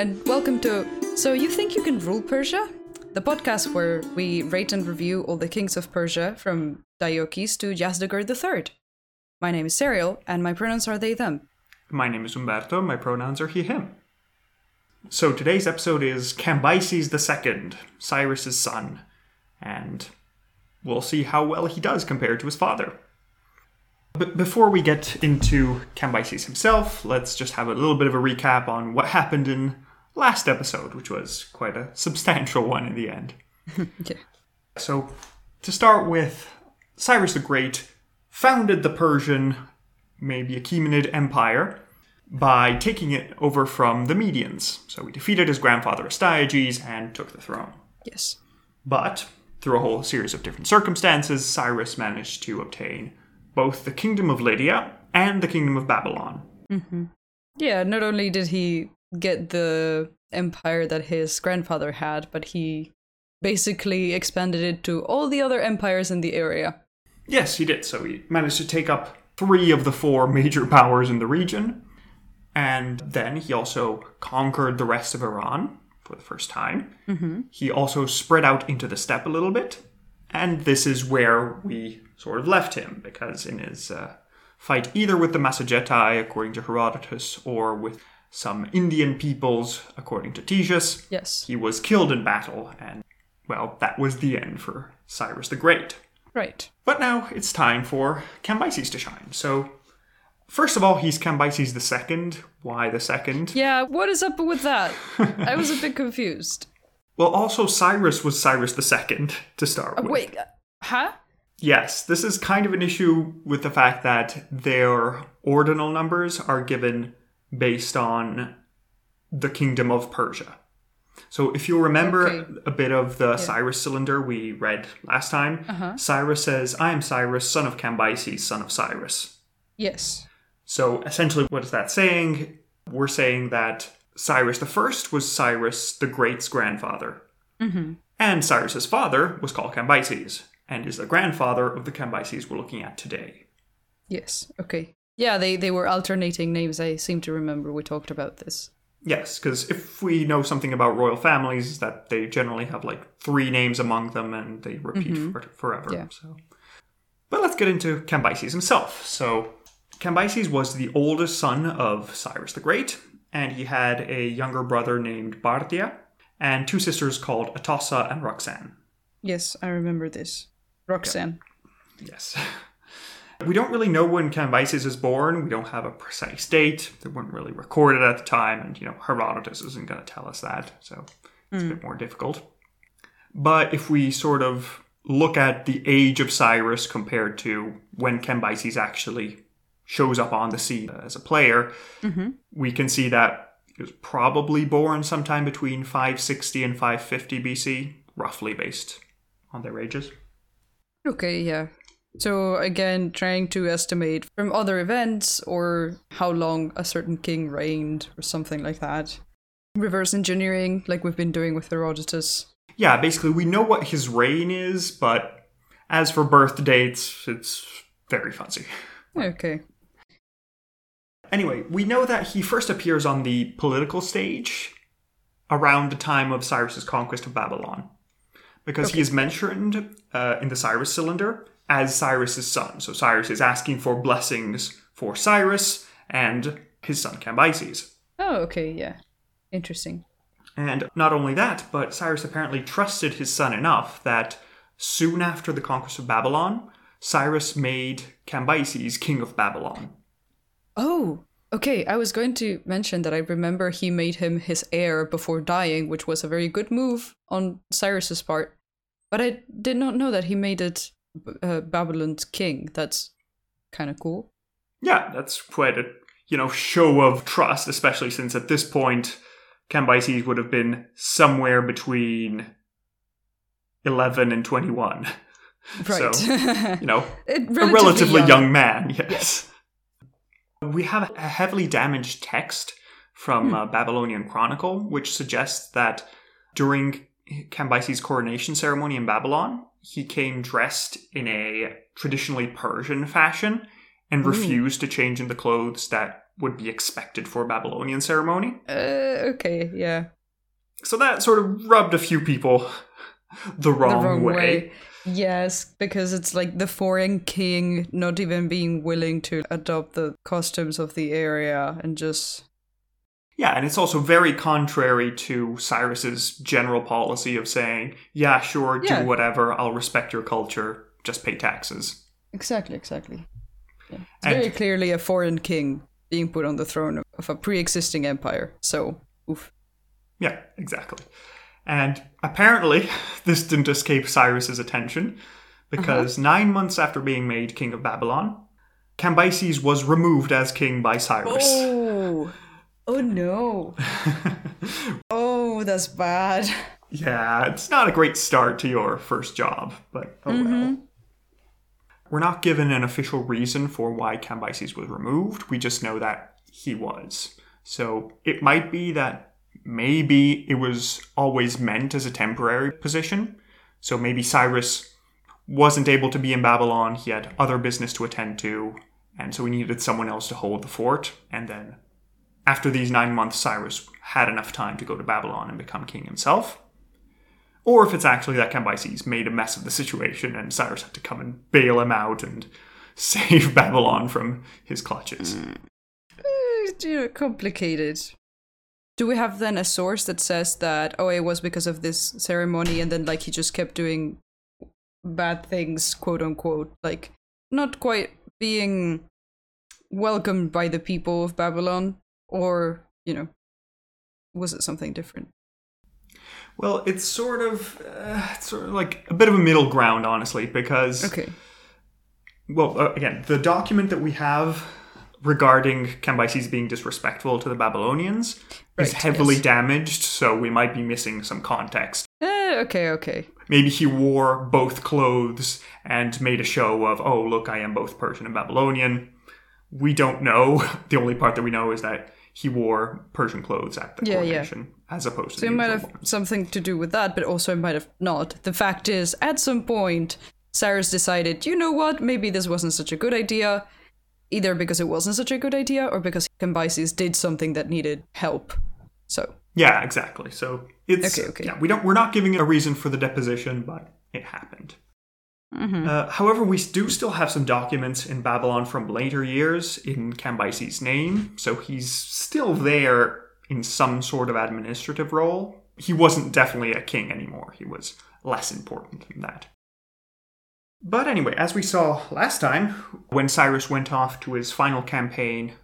And welcome to So You Think You Can Rule Persia? The podcast where we rate and review all the kings of Persia from Deioces to Yazdegerd III. My name is Serial, and my pronouns are they, them. My name is Umberto, my pronouns are he, him. So today's episode is Cambyses II, Cyrus's son, and we'll see how well he does compared to his father. But before we get into Cambyses himself, let's just have a little bit of a recap on what happened in last episode, which was quite a substantial one in the end. Yeah. So, to start with, Cyrus the Great founded the Persian, maybe Achaemenid Empire by taking it over from the Medians. So, he defeated his grandfather Astyages and took the throne. Yes. But, through a whole series of different circumstances, Cyrus managed to obtain both the kingdom of Lydia and the kingdom of Babylon. Mm-hmm. Yeah, not only did he get the empire that his grandfather had, but he basically expanded it to all the other empires in the area. Yes, he did. So he managed to take up three of the four major powers in the region. And then he also conquered the rest of Iran for the first time. Mm-hmm. He also spread out into the steppe a little bit. And this is where we sort of left him, because in his uh, fight either with the Massagetae, according to Herodotus, or with some Indian peoples, according to Ctesias, Yes. he was killed in battle. And, well, that was the end for Cyrus the Great. Right. But now it's time for Cambyses to shine. So, first of all, he's Cambyses the second. Why the second? Yeah, what is up with that? I was a bit confused. Well, also Cyrus was Cyrus the second to start with. Wait, uh, huh? Yes, this is kind of an issue with the fact that their ordinal numbers are given based on the kingdom of Persia. So if you'll remember Okay. a bit of the Cyrus cylinder we read last time, Uh-huh. Cyrus says, I am Cyrus, son of Cambyses, son of Cyrus. Yes. So essentially, what is that saying? We're saying that Cyrus the First was Cyrus the Great's grandfather, and Cyrus's father was called Cambyses, and is the grandfather of the Cambyses we're looking at today. Yes. Okay. Yeah, they, they were alternating names. I seem to remember we talked about this. Yes, because if we know something about royal families, is that they generally have like three names among them, and they repeat mm-hmm. for, forever. Yeah. So, but let's get into Cambyses himself. So, Cambyses was the oldest son of Cyrus the Great, and he had a younger brother named Bardia, and two sisters called Atossa and Roxanne. Yes, I remember this. Roxanne. Yes. We don't really know when Cambyses is born. We don't have a precise date. They weren't really recorded at the time, and you know Herodotus isn't going to tell us that, so it's a hmm. bit more difficult. But if we sort of look at the age of Cyrus compared to when Cambyses actually shows up on the scene as a player, mm-hmm. we can see that he was probably born sometime between 560 and 550 BC, roughly based on their ages. Okay, yeah. So again, trying to estimate from other events or how long a certain king reigned or something like that. Reverse engineering, like we've been doing with Herodotus. Yeah, basically, we know what his reign is, but as for birth dates, it's very fuzzy. Okay. Anyway, we know that he first appears on the political stage around the time of Cyrus's conquest of Babylon, because he is mentioned uh, in the Cyrus cylinder as Cyrus's son. So Cyrus is asking for blessings for Cyrus and his son Cambyses. Oh, okay, yeah. Interesting. And not only that, but Cyrus apparently trusted his son enough that soon after the conquest of Babylon, Cyrus made Cambyses king of Babylon. Oh, okay. I was going to mention that I remember he made him his heir before dying, which was a very good move on Cyrus's part. But I did not know that he made it uh, Babylon's king. That's kind of cool. Yeah, that's quite a you know show of trust, especially since at this point Cambyses would have been somewhere between eleven and twenty-one. Right. So, you know, It- a relatively young. young, man, yes. We have a heavily damaged text from uh, Babylonian Chronicle, which suggests that during Cambyses' coronation ceremony in Babylon, he came dressed in a traditionally Persian fashion and refused to change into clothes that would be expected for a Babylonian ceremony. Uh, okay, yeah. So that sort of rubbed a few people the wrong, the wrong way. way. Yes, because it's like the foreign king not even being willing to adopt the customs of the area and just. Yeah, and it's also very contrary to Cyrus's general policy of saying, yeah, sure, Yeah. do whatever, I'll respect your culture, just pay taxes. Exactly, exactly. Yeah. It's And- very clearly a foreign king being put on the throne of a pre existing empire. So, oof. Yeah, exactly. And apparently, this didn't escape Cyrus's attention because uh-huh. nine months after being made king of Babylon, Cambyses was removed as king by Cyrus. Oh! Oh no. oh, that's bad. Yeah, it's not a great start to your first job, but oh well. Mm-hmm. We're not given an official reason for why Cambyses was removed. We just know that he was. So it might be that maybe it was always meant as a temporary position. So maybe Cyrus wasn't able to be in Babylon, he had other business to attend to, and so he needed someone else to hold the fort. And then after these nine months, Cyrus had enough time to go to Babylon and become king himself. Or if it's actually that Cambyses made a mess of the situation and Cyrus had to come and bail him out and save Babylon from his clutches. Eh, you complicated. Do we have then a source that says that, oh, it was because of this ceremony and then, like, he just kept doing bad things, quote unquote? Like, not quite being welcomed by the people of Babylon? Or, you know, was it something different? Well, it's sort of, uh, it's sort of like a bit of a middle ground, honestly, because Okay. well, uh, again, the document that we have regarding Cambyses being disrespectful to the Babylonians is heavily yes. damaged, so we might be missing some context. Eh, okay, okay. Maybe he wore both clothes and made a show of, oh, look, I am both Persian and Babylonian. We don't know. The only part that we know is that he wore Persian clothes at the Yeah, yeah. coronation, as opposed to So the it might have ones. something to do with that, but also it might have not. The fact is, at some point, Cyrus decided, you know what, maybe this wasn't such a good idea, either because it wasn't such a good idea or because Cambyses did something that needed help. So, Yeah, exactly. So it's Okay, okay. yeah, we don't we're not giving a reason for the deposition, but it happened. Mm-hmm. Uh, however, we do still have some documents in Babylon from later years in Cambyses' name, so he's still there in some sort of administrative role. He wasn't definitely a king anymore. He was less important than that. But anyway, as we saw last time, when Cyrus went off to his final campaign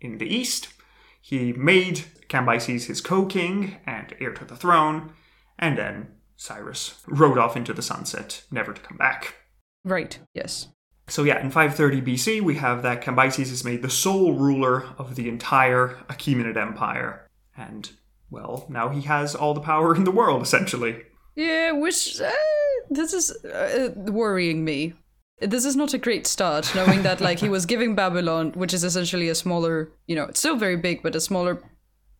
in the east, he made Cambyses his co king and heir to the throne, and then Cyrus rode off into the sunset, never to come back. right, yes. So, yeah, in 530 BC, we have that Cambyses is made the sole ruler of the entire Achaemenid Empire. And, well, now he has all the power in the world, essentially. Yeah, which, uh, this is uh, worrying me. This is not a great start, knowing that, like, he was giving Babylon, which is essentially a smaller, you know, it's still very big, but a smaller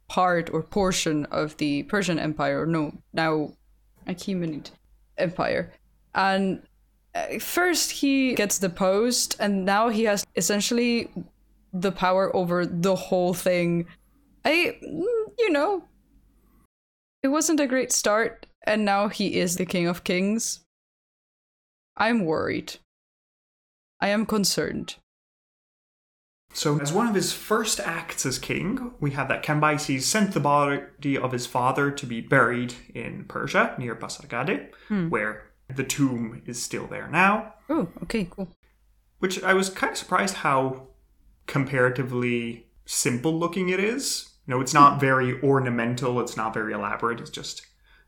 part or portion of the Persian Empire, or no, now Achaemenid Empire. And uh, first he gets deposed, and now he has essentially the power over the whole thing. I, mm, you know, it wasn't a great start, and now he is the King of Kings. I'm worried. I am concerned. So, as one of his first acts as king, we have that Cambyses sent the body of his father to be buried in Persia, near Pasargadae, hmm. where the tomb is still there now. Oh, okay, cool. Which I was kind of surprised how comparatively simple looking it is. You know, it's not very ornamental, it's not very elaborate, it's just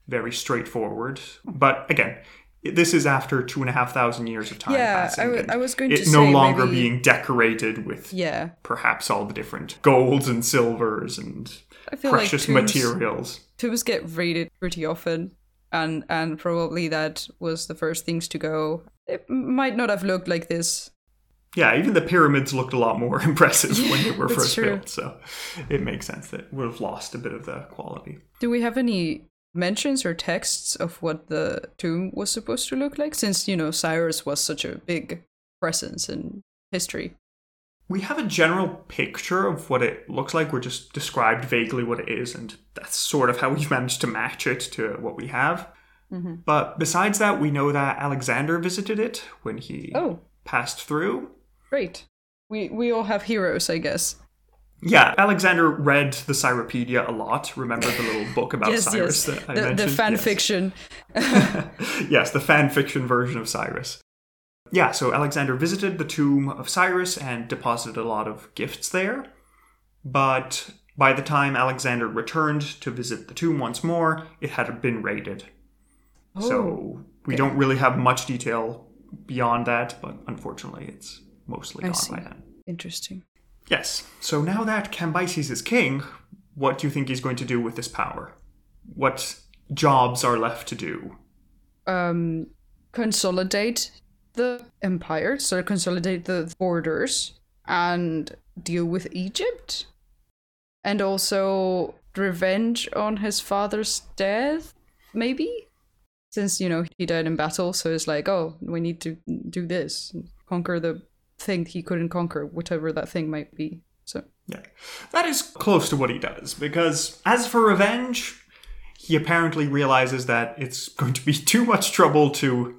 very straightforward. But again, this is after two and a half thousand years of time Yeah, passing. w- and I was going it to no say longer maybe- being decorated with Yeah, perhaps all the different golds and silvers and precious like tombs, materials. tombs get raided pretty often, and and probably that was the first things to go. It might not have looked like this. Yeah, even the pyramids looked a lot more impressive when they were first true. built, so it makes sense that it would have lost a bit of the quality. Do we have any mentions or texts of what the tomb was supposed to look like? Since you know Cyrus was such a big presence in history. We have a general picture of what it looks like. We're just described vaguely what it is, and that's sort of how we've managed to match it to what we have. Mm-hmm. But besides that, we know that Alexander visited it when he Oh, passed through. great. We we all have heroes, I guess. Yeah, Alexander read the Cyropedia a lot. Remember the little book about yes, Cyrus yes. that I the, the fan Yes. fiction. yes, the fan fiction version of Cyrus. Yeah, so Alexander visited the tomb of Cyrus and deposited a lot of gifts there. But by the time Alexander returned to visit the tomb once more, it had been raided. So oh, we don't really have much detail beyond that, but unfortunately it's mostly I gone see. by then. Interesting. Yes. So now that Cambyses is king, what do you think he's going to do with this power? What jobs are left to do? um, consolidate the empire, so consolidate the borders and deal with Egypt, and also revenge on his father's death, maybe. Since you know he died in battle, so it's like, oh, we need to do this, conquer the thing he couldn't conquer, whatever that thing might be. So Yeah. That is close to what he does, because as for revenge, he apparently realizes that it's going to be too much trouble to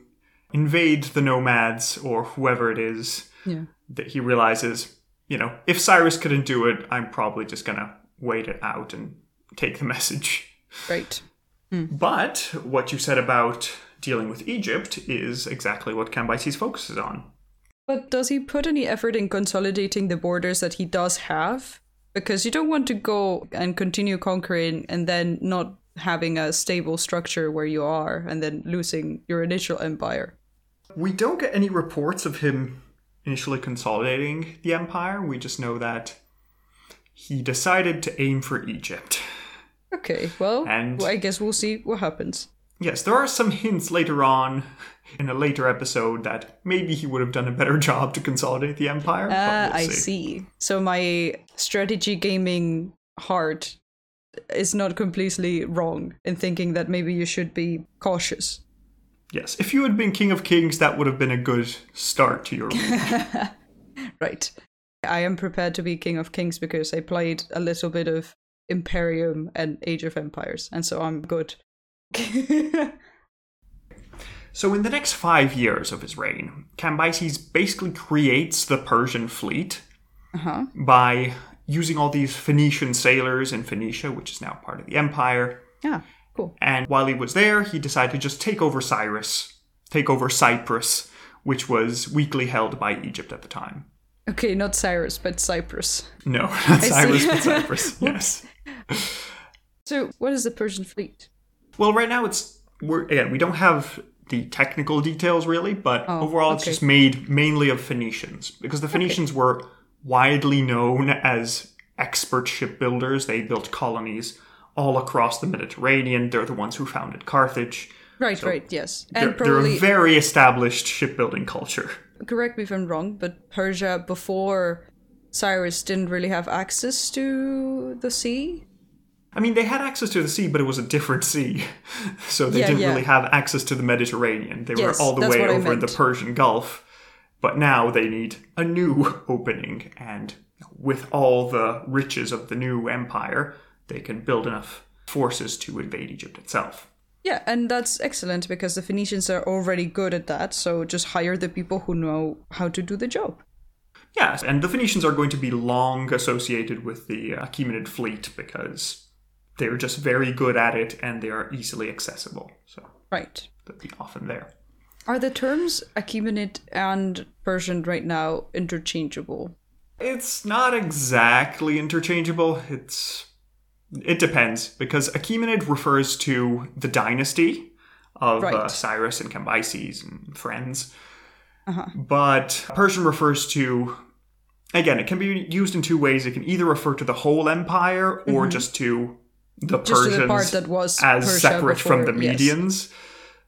invade the nomads or whoever it is yeah, that he realizes, you know, if Cyrus couldn't do it, I'm probably just gonna wait it out and take the message. right. Hmm. But what you said about dealing with Egypt is exactly what Cambyses focuses on. But does he put any effort in consolidating the borders that he does have? Because you don't want to go and continue conquering and then not having a stable structure where you are and then losing your initial empire. We don't get any reports of him initially consolidating the empire. We just know that he decided to aim for Egypt. Okay, well, And- I guess we'll see what happens. Yes, there are some hints later on in a later episode that maybe he would have done a better job to consolidate the empire. Ah, we'll I see. So my strategy gaming heart is not completely wrong in thinking that maybe you should be cautious. Yes, if you had been King of Kings, that would have been a good start to your. Right. I am prepared to be King of Kings because I played a little bit of Imperium and Age of Empires, and so I'm good. So, in the next five years of his reign, Cambyses basically creates the Persian fleet uh-huh. by using all these Phoenician sailors in Phoenicia, which is now part of the empire. Yeah, cool. And while he was there, he decided to just take over Cyrus, take over Cyprus, which was weakly held by Egypt at the time. Okay, not Cyrus, but Cyprus. No, not see. Cyrus, but Cyprus. yes. So, what is the Persian fleet? Well, right now it's we're again we don't have the technical details really, but Oh, overall it's just made mainly of Phoenicians because the Phoenicians were widely known as expert shipbuilders. They built colonies all across the Mediterranean. They're the ones who founded Carthage. Right, right, yes. They're, And they're a very established shipbuilding culture. correct me if I'm wrong, but Persia before Cyrus didn't really have access to the sea? I mean, they had access to the sea, but it was a different sea. So they Yeah, didn't yeah. really have access to the Mediterranean. They Yes, were all the way over in the. Persian Gulf. But now they need a new opening. And with all the riches of the new empire, they can build enough forces to invade Egypt itself. Yeah, and that's excellent because the Phoenicians are already good at that, so just hire the people who know how to do the job. Yes, and the Phoenicians are going to be long associated with the Achaemenid fleet because they're just very good at it and they are easily accessible. So Right. they'll be often there. Are the terms Achaemenid and Persian right now interchangeable? It's not exactly interchangeable. It's it depends because Achaemenid refers to the dynasty of uh, Cyrus and Cambyses and friends, Uh-huh. but Persian refers to again. It can be used in two ways. It can either refer to the whole empire or just to the. Just Persians the part that was as Persia separate from the before, yes. Medians.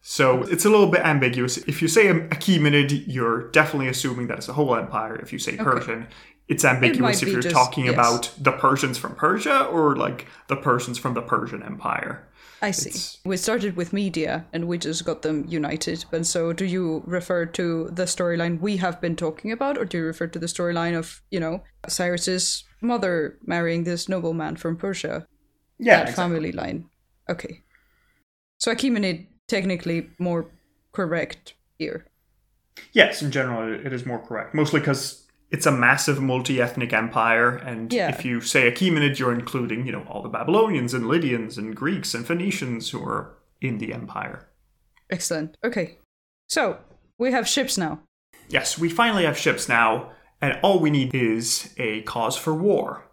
So it's a little bit ambiguous. If you say Achaemenid, you're definitely assuming that it's a whole empire. If you say Persian, it's ambiguous if you're just- talking yes. about the Persians from Persia or like the Persians from the Persian Empire. I see. It's- We started with media and we just got them united. And so, do you refer to the storyline we have been talking about, or do you refer to the storyline of, you know, Cyrus's mother marrying this nobleman from Persia? Yeah, that family line. Okay. So, Achaemenid technically more correct here. Yes, in general, it is more correct. Mostly because it's a massive multi-ethnic empire, and Yeah. if you say Achaemenid, you're including, you know, all the Babylonians and Lydians and Greeks and Phoenicians who are in the empire. Excellent. Okay. So, we have ships now. Yes, we finally have ships now, and all we need is a cause for war.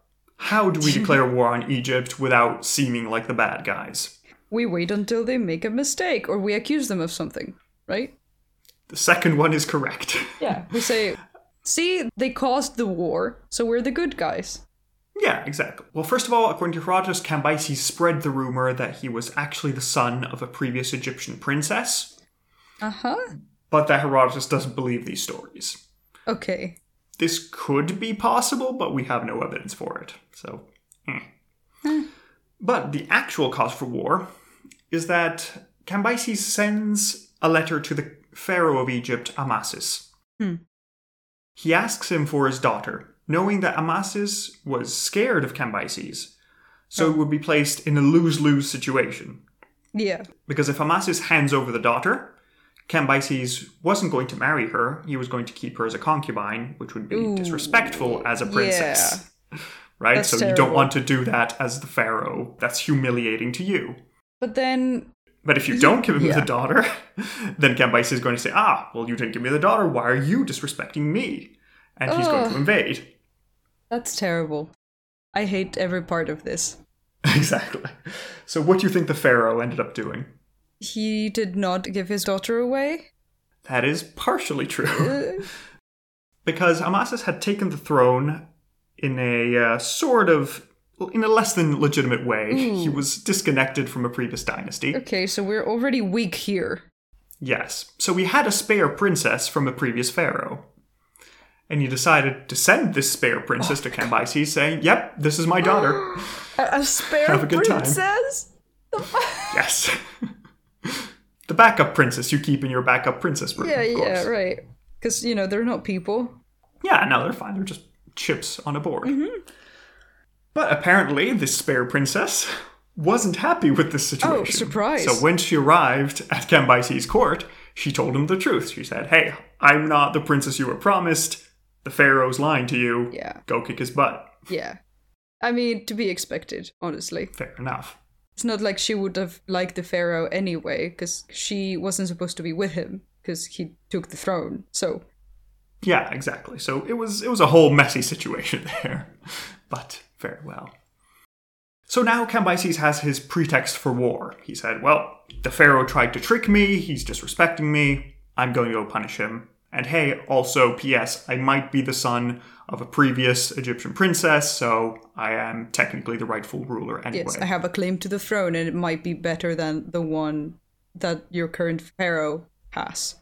How do we declare war on Egypt without seeming like the bad guys? We wait until they make a mistake or we accuse them of something, right? The second one is correct. Yeah. We say, see, they caused the war, so we're the good guys. Yeah, exactly. Well, first of all, according to Herodotus, Cambyses spread the rumor that he was actually the son of a previous Egyptian princess, Uh huh. but that Herodotus doesn't believe these stories. Okay. This could be possible, but we have no evidence for it. So, hmm. but the actual cause for war is that Cambyses sends a letter to the pharaoh of Egypt, Amasis. Hmm. He asks him for his daughter, knowing that Amasis was scared of Cambyses, so it would be placed in a lose lose situation. Yeah. Because if Amasis hands over the daughter, Cambyses wasn't going to marry her, he was going to keep her as a concubine, which would be Ooh, disrespectful as a princess. Right? That's so you don't want to do that as the pharaoh. That's humiliating to you. But then, But if you don't give him Yeah. the daughter, then Cambyses is going to say, ah, well, you didn't give me the daughter. Why are you disrespecting me? And he's going to invade. that's terrible. I hate every part of this. exactly. So, what do you think the pharaoh ended up doing? He did not give his daughter away. That is partially true. Because Amasis had taken the throne in a uh, sort of in a less than legitimate way. He was disconnected from a previous dynasty. okay, so we're already weak here. Yes. So we had a spare princess from a previous pharaoh. And he decided to send this spare princess to Cambyses, saying, Yep, this is my daughter. A, a spare Have a good time. princess? yes. the backup princess you keep in your backup princess room. Yeah, yeah, right. Because, you know, they're not people. Yeah, no, they're fine. They're just chips on a board. Mm-hmm. But apparently, this spare princess wasn't happy with this situation. Oh, surprise. So when she arrived at Cambyses' court, she told him the truth. She said, Hey, I'm not the princess you were promised. The pharaoh's lying to you. Yeah. Go kick his butt. Yeah. I mean, to be expected, honestly. Fair enough. It's not like she would have liked the pharaoh anyway, because she wasn't supposed to be with him, because he took the throne. So, Yeah, exactly. So it was it was a whole messy situation there. But very well. So now Cambyses has his pretext for war. He said, Well, the Pharaoh tried to trick me, he's disrespecting me, I'm going to go punish him. And hey, also, P.S., I might be the son of a previous Egyptian princess, so I am technically the rightful ruler anyway. yes, I have a claim to the throne, and it might be better than the one that your current pharaoh has.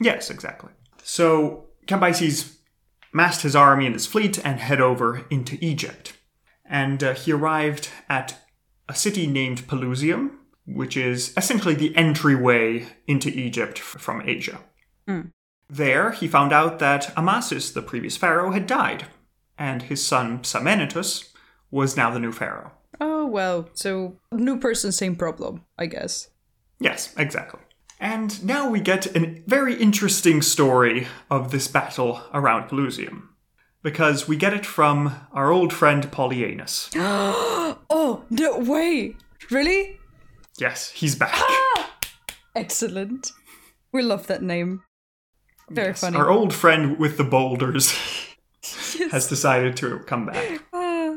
Yes, exactly. So Cambyses massed his army and his fleet and head over into Egypt. And uh, he arrived at a city named Pelusium, which is essentially the entryway into Egypt from Asia. There, he found out that Amasis, the previous pharaoh, had died, and his son Psammenitus was now the new pharaoh. Oh, well, so new person, same problem, I guess. Yes, exactly. And now we get a very interesting story of this battle around Pelusium. Because we get it from our old friend Polyaenus. Oh, no way! Really? Yes, he's back. Ah! Excellent. We love that name. Very funny. Our old friend with the boulders Yes. has decided to come back. Ah.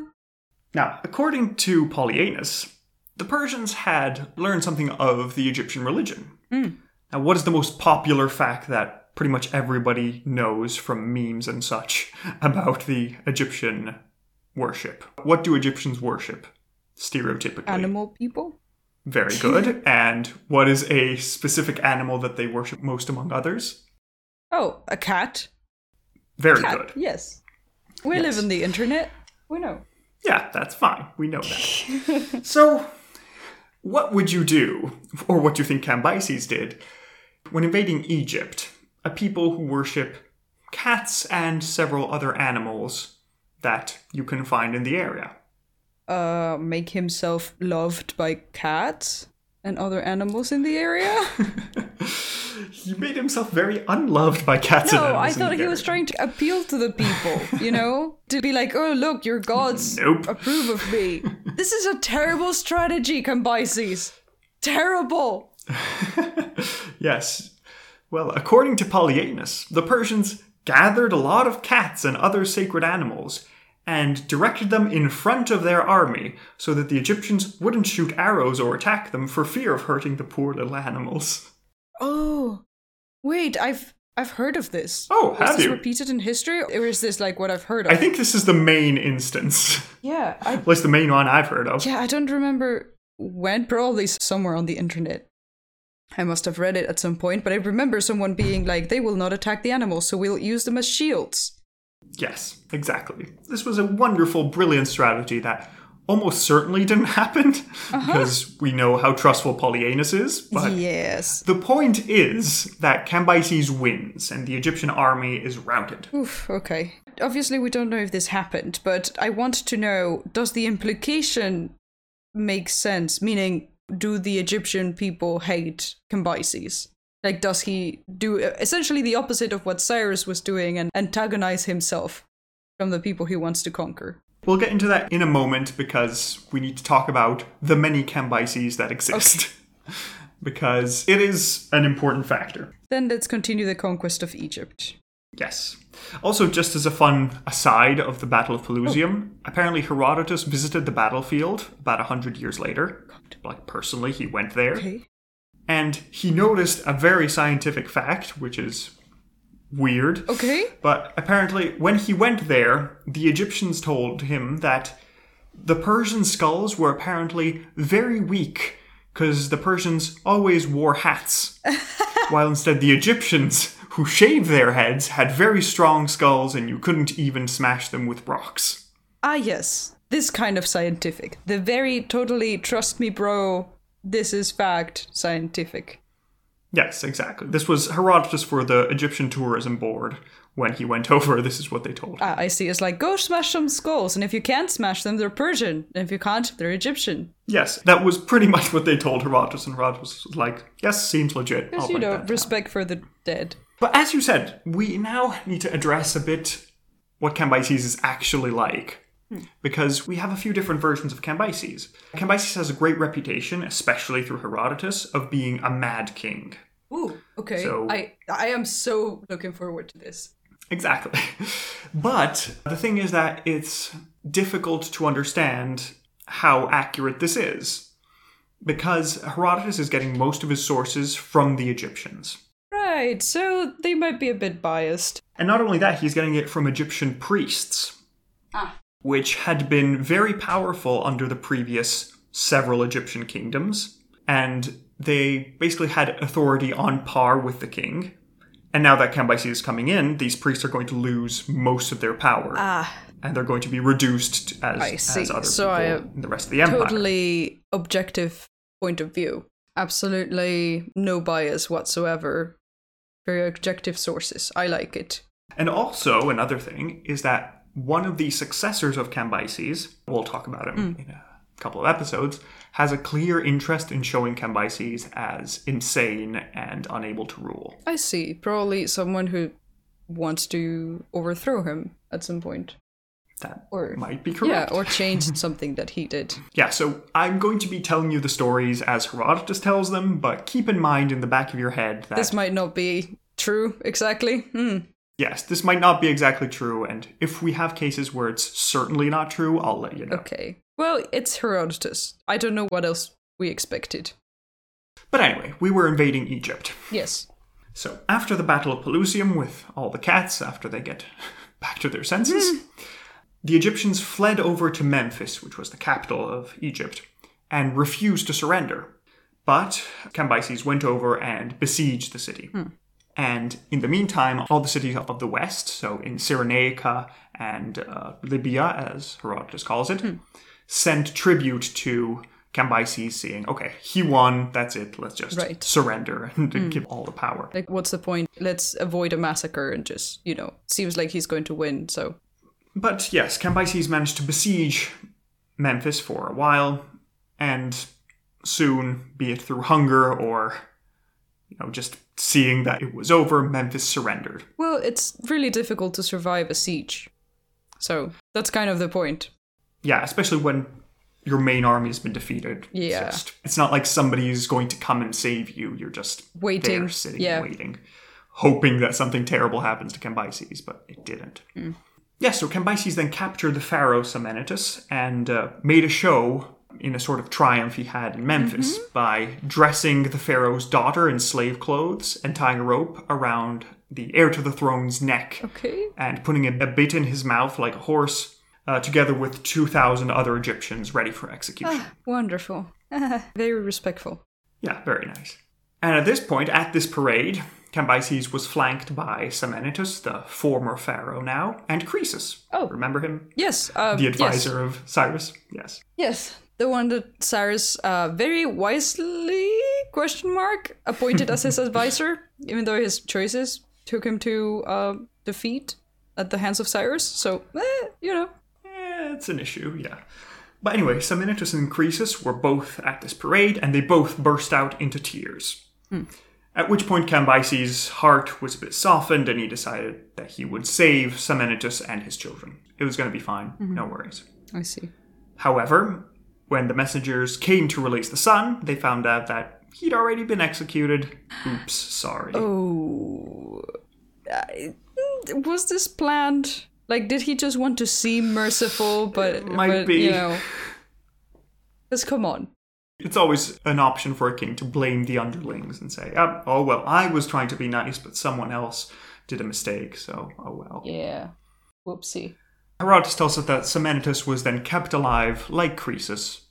Now, according to Polyaenus, the Persians had learned something of the Egyptian religion. Now, what is the most popular fact that pretty much everybody knows from memes and such about the Egyptian worship? What do Egyptians worship stereotypically? Animal people? Very good. and what is a specific animal that they worship most among others? Oh, a cat? Very Cat, good. yes. We Yes. live in the internet. We know. Yeah, that's fine. We know that. so, what would you do, or what do you think Cambyses did, when invading Egypt, a people who worship cats and several other animals that you can find in the area? Uh, make himself loved by cats and other animals in the area. He made himself very unloved by cats No. I thought he was trying to appeal to the people, you know? to be like, oh, look, your gods Nope. approve of me. this is a terrible strategy, Cambyses. Terrible. Yes. Well, according to Polyaenus, the Persians gathered a lot of cats and other sacred animals and directed them in front of their army so that the Egyptians wouldn't shoot arrows or attack them for fear of hurting the poor little animals. Oh, wait, I've I've heard of this. Oh, is have this you? repeated in history, or is this like what I've heard of? I think this is the main instance. yeah, I At least the main one I've heard of. yeah, I don't remember when. Probably somewhere on the internet. I must have read it at some point, but I remember someone being like, "They will not attack the animals, so we'll use them as shields." Yes, exactly. This was a wonderful, brilliant strategy that almost certainly didn't happen uh-huh. because we know how trustful Polyaenus is. But yes. the point is that Cambyses wins and the Egyptian army is routed. Oof, okay. Obviously, we don't know if this happened, but I want to know does the implication make sense? Meaning, do the Egyptian people hate Cambyses? Like, does he do essentially the opposite of what Cyrus was doing and antagonize himself from the people he wants to conquer? We'll get into that in a moment because we need to talk about the many Cambyses that exist. because it is an important factor. Then let's continue the conquest of Egypt. Yes. Also, just as a fun aside of the Battle of Pelusium, oh. apparently Herodotus visited the battlefield about a hundred years later. Like personally, he went there, Okay. and he noticed a very scientific fact, which is weird. Okay. But apparently, when he went there, the Egyptians told him that the Persian skulls were apparently very weak because the Persians always wore hats, while instead the Egyptians, who shaved their heads, had very strong skulls and you couldn't even smash them with rocks. Ah, yes. This kind of scientific. The very totally trust me, bro. This is fact scientific. Yes, exactly. This was Herodotus for the Egyptian tourism board. When he went over, this is what they told him. Ah, I see. It's like go smash some skulls, and if you can't smash them, they're Persian. And if you can't, they're Egyptian. Yes, that was pretty much what they told Herodotus, and Herodotus was like, yes, seems legit. Because you know, that down." respect for the dead. But as you said, we now need to address a bit what Cambyses is actually like. Hmm. Because we have a few different versions of Cambyses. Cambyses has a great reputation, especially through Herodotus, of being a mad king. Ooh, okay. So- I I am so looking forward to this. Exactly. But the thing is that it's difficult to understand how accurate this is. Because Herodotus is getting most of his sources from the Egyptians. Right. So they might be a bit biased. And not only that, he's getting it from Egyptian priests, ah. Which had been very powerful under the previous several Egyptian kingdoms. And they basically had authority on par with the king. And now that Cambyses is coming in, these priests are going to lose most of their power. Ah, and they're going to be reduced as, I see. as other So people I, in the rest of the empire. totally objective point of view. Absolutely no bias whatsoever. Very objective sources. I like it. And also, another thing is that one of the successors of Cambyses, we'll talk about him Hmm. in a couple of episodes, has a clear interest in showing Cambyses as insane and unable to rule. I see. Probably someone who wants to overthrow him at some point. That Or- might be correct. Yeah, or change something that he did. Yeah, so I'm going to be telling you the stories as Herodotus tells them, but keep in mind in the back of your head that This might not be true exactly. Hmm. Yes, this might not be exactly true, and if we have cases where it's certainly not true, I'll let you know. Okay. Well, it's Herodotus. I don't know what else we expected. But anyway, we were invading Egypt. Yes. So after the Battle of Pelusium, with all the cats, after they get back to their senses, hmm. the Egyptians fled over to Memphis, which was the capital of Egypt, and refused to surrender. But Cambyses went over and besieged the city. Hmm. And in the meantime, all the cities of the west, so in Cyrenaica and uh, Libya, as Herodotus calls it, sent tribute to Cambyses, saying, okay, he won, that's it, let's just Right. surrender and give all the power. Like, what's the point? Let's avoid a massacre and just, you know, seems like he's going to win. So, But yes, Cambyses managed to besiege Memphis for a while, and soon, be it through hunger or you know just seeing that it was over, Memphis surrendered. well, it's really difficult to survive a siege. So, that's kind of the point. Yeah, especially when your main army has been defeated. It's Yeah. just- it's not like somebody's going to come and save you. You're just Waiting, there, sitting, yeah. waiting, hoping that something terrible happens to Cambyses, but it didn't. Hmm. Yeah, so Cambyses then captured the pharaoh Psammenitus and uh, made a show in a sort of triumph he had in Memphis Mm-hmm. by dressing the pharaoh's daughter in slave clothes and tying a rope around the heir to the throne's neck Okay. and putting a, bit in his mouth like a horse, uh, together with 2,000 other Egyptians ready for execution. Wonderful. Very respectful. Yeah, very nice. And at this point, at this parade, Cambyses was flanked by Psammenitus, the former pharaoh now, and Croesus. Oh. Remember him? Yes. Uh, The yes. advisor of Cyrus? Yes. Yes, the one that Cyrus uh, very wisely question mark appointed as his advisor, even though his choices took him to uh, defeat at the hands of Cyrus. So, eh, you know, Eh, it's an issue, yeah. But anyway, Psammenitus and Croesus were both at this parade, and they both burst out into tears. At which point, Cambyses' heart was a bit softened, and he decided that he would save Psammenitus and his children. It was going to be fine, no worries. I see. However, when the messengers came to release the son, they found out that he'd already been executed. Oops, sorry. Oh, I- was this planned? Like, did he just want to seem merciful? But might but, be. you know, just come on. It's always an option for a king to blame the underlings and say, "Ah, oh, well, I was trying to be nice, but someone else did a mistake, so oh well. Yeah. Whoopsie. Herodotus tells us that Psammenitus was then kept alive, like Croesus,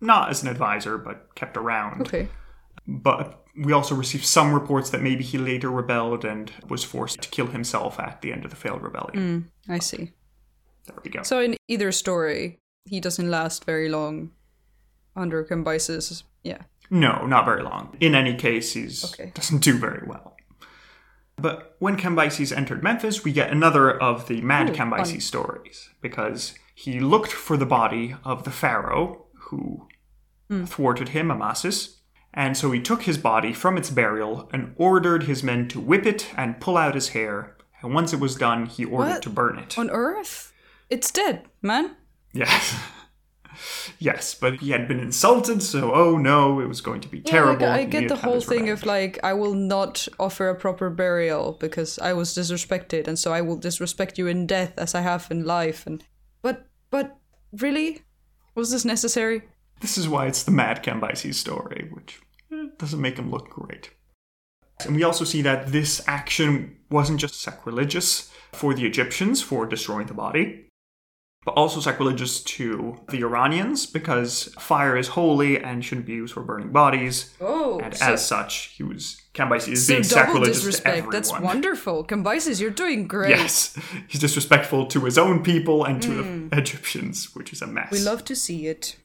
not as an advisor, but kept around. Okay. But we also received some reports that maybe he later rebelled and was forced to kill himself at the end of the failed rebellion. Mm, I see. There we go. So in either story, he doesn't last very long under Cambyses. Yeah. No, not very long. In any case, he Okay. doesn't do very well. But when Cambyses entered Memphis, we get another of the mad Ooh, Cambyses fun. stories because he looked for the body of the pharaoh who Hmm. thwarted him, Amasis, and so he took his body from its burial and ordered his men to whip it and pull out his hair. And once it was done, he ordered What? to burn it. On Earth? It's dead, man. Yes. yes, but he had been insulted, so oh no, it was going to be terrible. Yeah, like, I get the whole thing revenge. of like, I will not offer a proper burial because I was disrespected, and so I will disrespect you in death as I have in life. And but but really, was this necessary? This is why it's the Mad Cambyses story, which eh, doesn't make him look great. And we also see that this action wasn't just sacrilegious for the Egyptians for destroying the body, but also sacrilegious to the Iranians because fire is holy and shouldn't be used for burning bodies. Oh, And so, as such, he was Cambyses is so being sacrilegious to disrespect. everyone. That's wonderful, Cambyses. You're doing great. Yes, he's disrespectful to his own people and to the Egyptians, which is a mess. Hmm. we love to see it.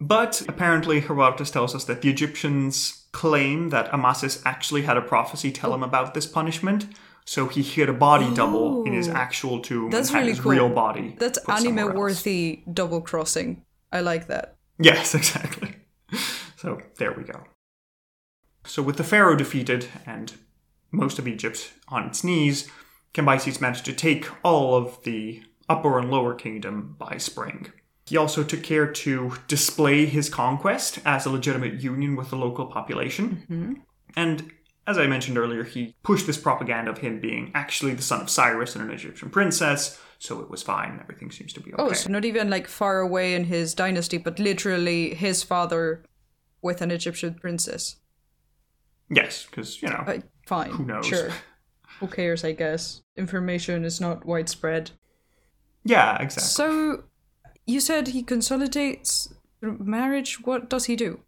But apparently, Herodotus tells us that the Egyptians claim that Amasis actually had a prophecy tell him about this punishment. So he hid a body double in his actual tomb That's really his cool. real body. That's put somewhere else. anime worthy double crossing. I like that. Yes, exactly. So there we go. So with the pharaoh defeated and most of Egypt on its knees, Cambyses managed to take all of the upper and lower kingdom by spring. He also took care to display his conquest as a legitimate union with the local population. Mm-hmm. And as I mentioned earlier, he pushed this propaganda of him being actually the son of Cyrus and an Egyptian princess, so it was fine. Everything seems to be okay. Oh, so not even like far away in his dynasty, but literally his father with an Egyptian princess. yes, because, you know, Uh, fine. Who knows? Sure. Who cares, I guess. Information is not widespread. yeah, exactly. So, you said he consolidates marriage. What does he do?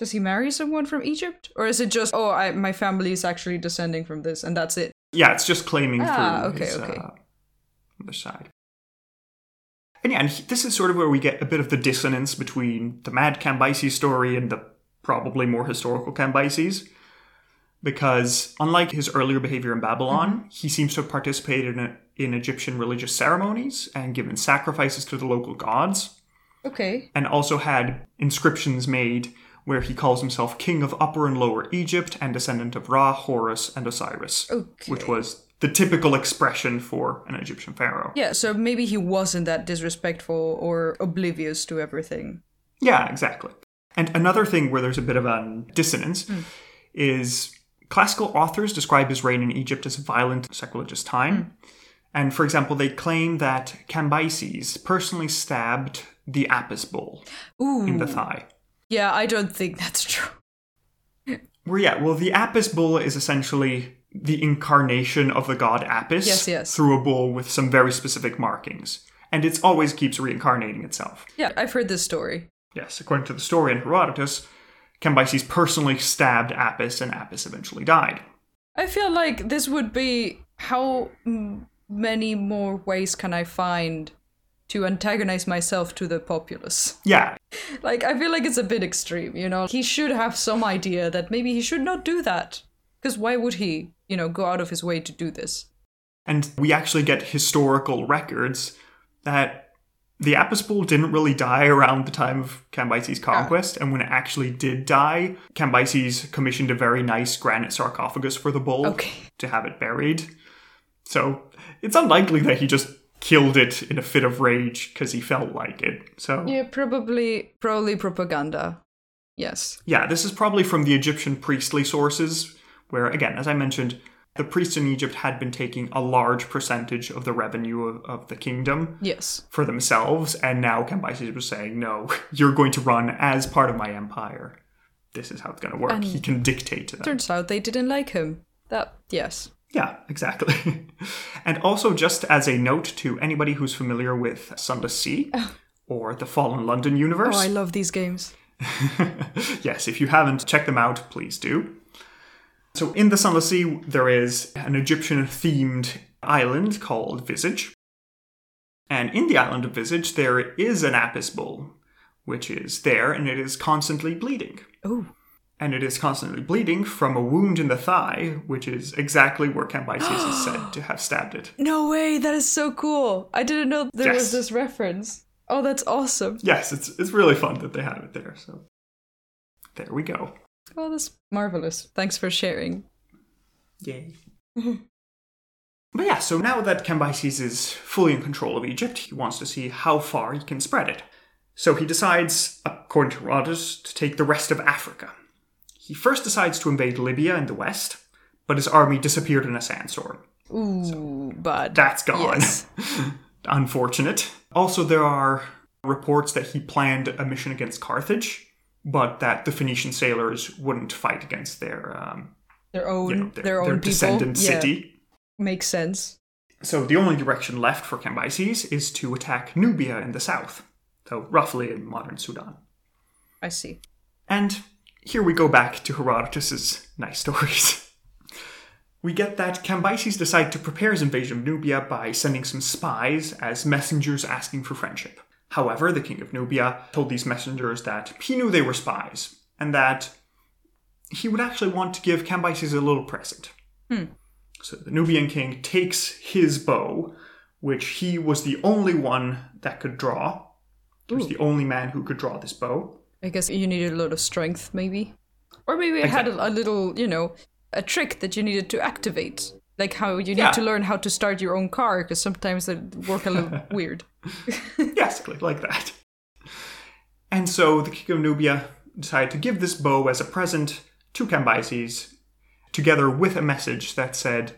Does he marry someone from Egypt? Or is it just, oh, I, my family is actually descending from this and that's it? Yeah, it's just claiming Ah, through okay, his okay. Uh, other side. And yeah, and he- this is sort of where we get a bit of the dissonance between the mad Cambyses story and the probably more historical Cambyses. Because unlike his earlier behavior in Babylon, Mm-hmm. he seems to have participated in, in Egyptian religious ceremonies and given sacrifices to the local gods Okay. and also had inscriptions made where he calls himself king of Upper and Lower Egypt and descendant of Ra, Horus, and Osiris, Okay. which was the typical expression for an Egyptian pharaoh. Yeah, so maybe he wasn't that disrespectful or oblivious to everything. Yeah, exactly. And another thing where there's a bit of a dissonance hmm. is classical authors describe his reign in Egypt as a violent, sacrilegious time. Hmm. And for example, they claim that Cambyses personally stabbed the Apis bull Ooh. in the thigh. Yeah, I don't think that's true. Well, yeah, well, the Apis bull is essentially the incarnation of the god Apis Yes, yes. through a bull with some very specific markings. And it always keeps reincarnating itself. Yeah, I've heard this story. Yes, according to the story in Herodotus, Cambyses personally stabbed Apis and Apis eventually died. I feel like this would be how many more ways can I find to antagonize myself to the populace? Yeah, Like, I feel like it's a bit extreme, you know? He should have some idea that maybe he should not do that. Because why would he, you know, go out of his way to do this? and we actually get historical records that the Apis bull didn't really die around the time of Cambyses' ah. conquest, and when it actually did die, Cambyses commissioned a very nice granite sarcophagus for the bull Okay. to have it buried. So it's unlikely that he just killed it in a fit of rage because he felt like it. So Yeah, probably, probably propaganda. Yes. Yeah, this is probably from the Egyptian priestly sources, where, again, as I mentioned, the priests in Egypt had been taking a large percentage of the revenue of, of the kingdom Yes. for themselves, and now Cambyses was saying, no, you're going to run as part of my empire. This is how it's going to work. And- he can dictate to them. Turns out they didn't like him. That, yes. Yeah, exactly. and also, just as a note to anybody who's familiar with Sunless Sea oh. or the Fallen London universe, Oh, I love these games. yes, if you haven't checked them out, please do. So, in the Sunless Sea, there is an Egyptian themed island called Visage. And in the island of Visage, there is an Apis bull, which is there and it is constantly bleeding. Oh. And it is constantly bleeding from a wound in the thigh, which is exactly where Cambyses is said to have stabbed it. No way, that is so cool. I didn't know there Yes. was this reference. Oh, that's awesome. Yes, it's, it's really fun that they have it there. So, there we go. Oh, that's marvelous. Thanks for sharing. Yay. but yeah, so now that Cambyses is fully in control of Egypt, he wants to see how far he can spread it. So he decides, according to Herodotus, to take the rest of Africa. He first decides to invade Libya in the west, but his army disappeared in a sandstorm. Ooh, bad. That's gone. Yes. Unfortunate. Also, there are reports that he planned a mission against Carthage, but that the Phoenician sailors wouldn't fight against their, um, Their own, you know, their, their own their people. descendant yeah, city. makes sense. So the only direction left for Cambyses is to attack Nubia in the south, so roughly in modern Sudan. I see. And here we go back to Herodotus's nice stories. We get that Cambyses decided to prepare his invasion of Nubia by sending some spies as messengers asking for friendship. However, the king of Nubia told these messengers that he knew they were spies and that he would actually want to give Cambyses a little present. Hmm. So the Nubian king takes his bow, which he was the only one that could draw. He was Ooh. the only man who could draw this bow. I guess you needed a lot of strength, maybe. Or maybe it had a, a little, you know, a trick that you needed to activate. Like how you need Yeah. to learn how to start your own car, because sometimes they work a little weird. yes, like that. And so the king of Nubia decided to give this bow as a present to Cambyses, together with a message that said,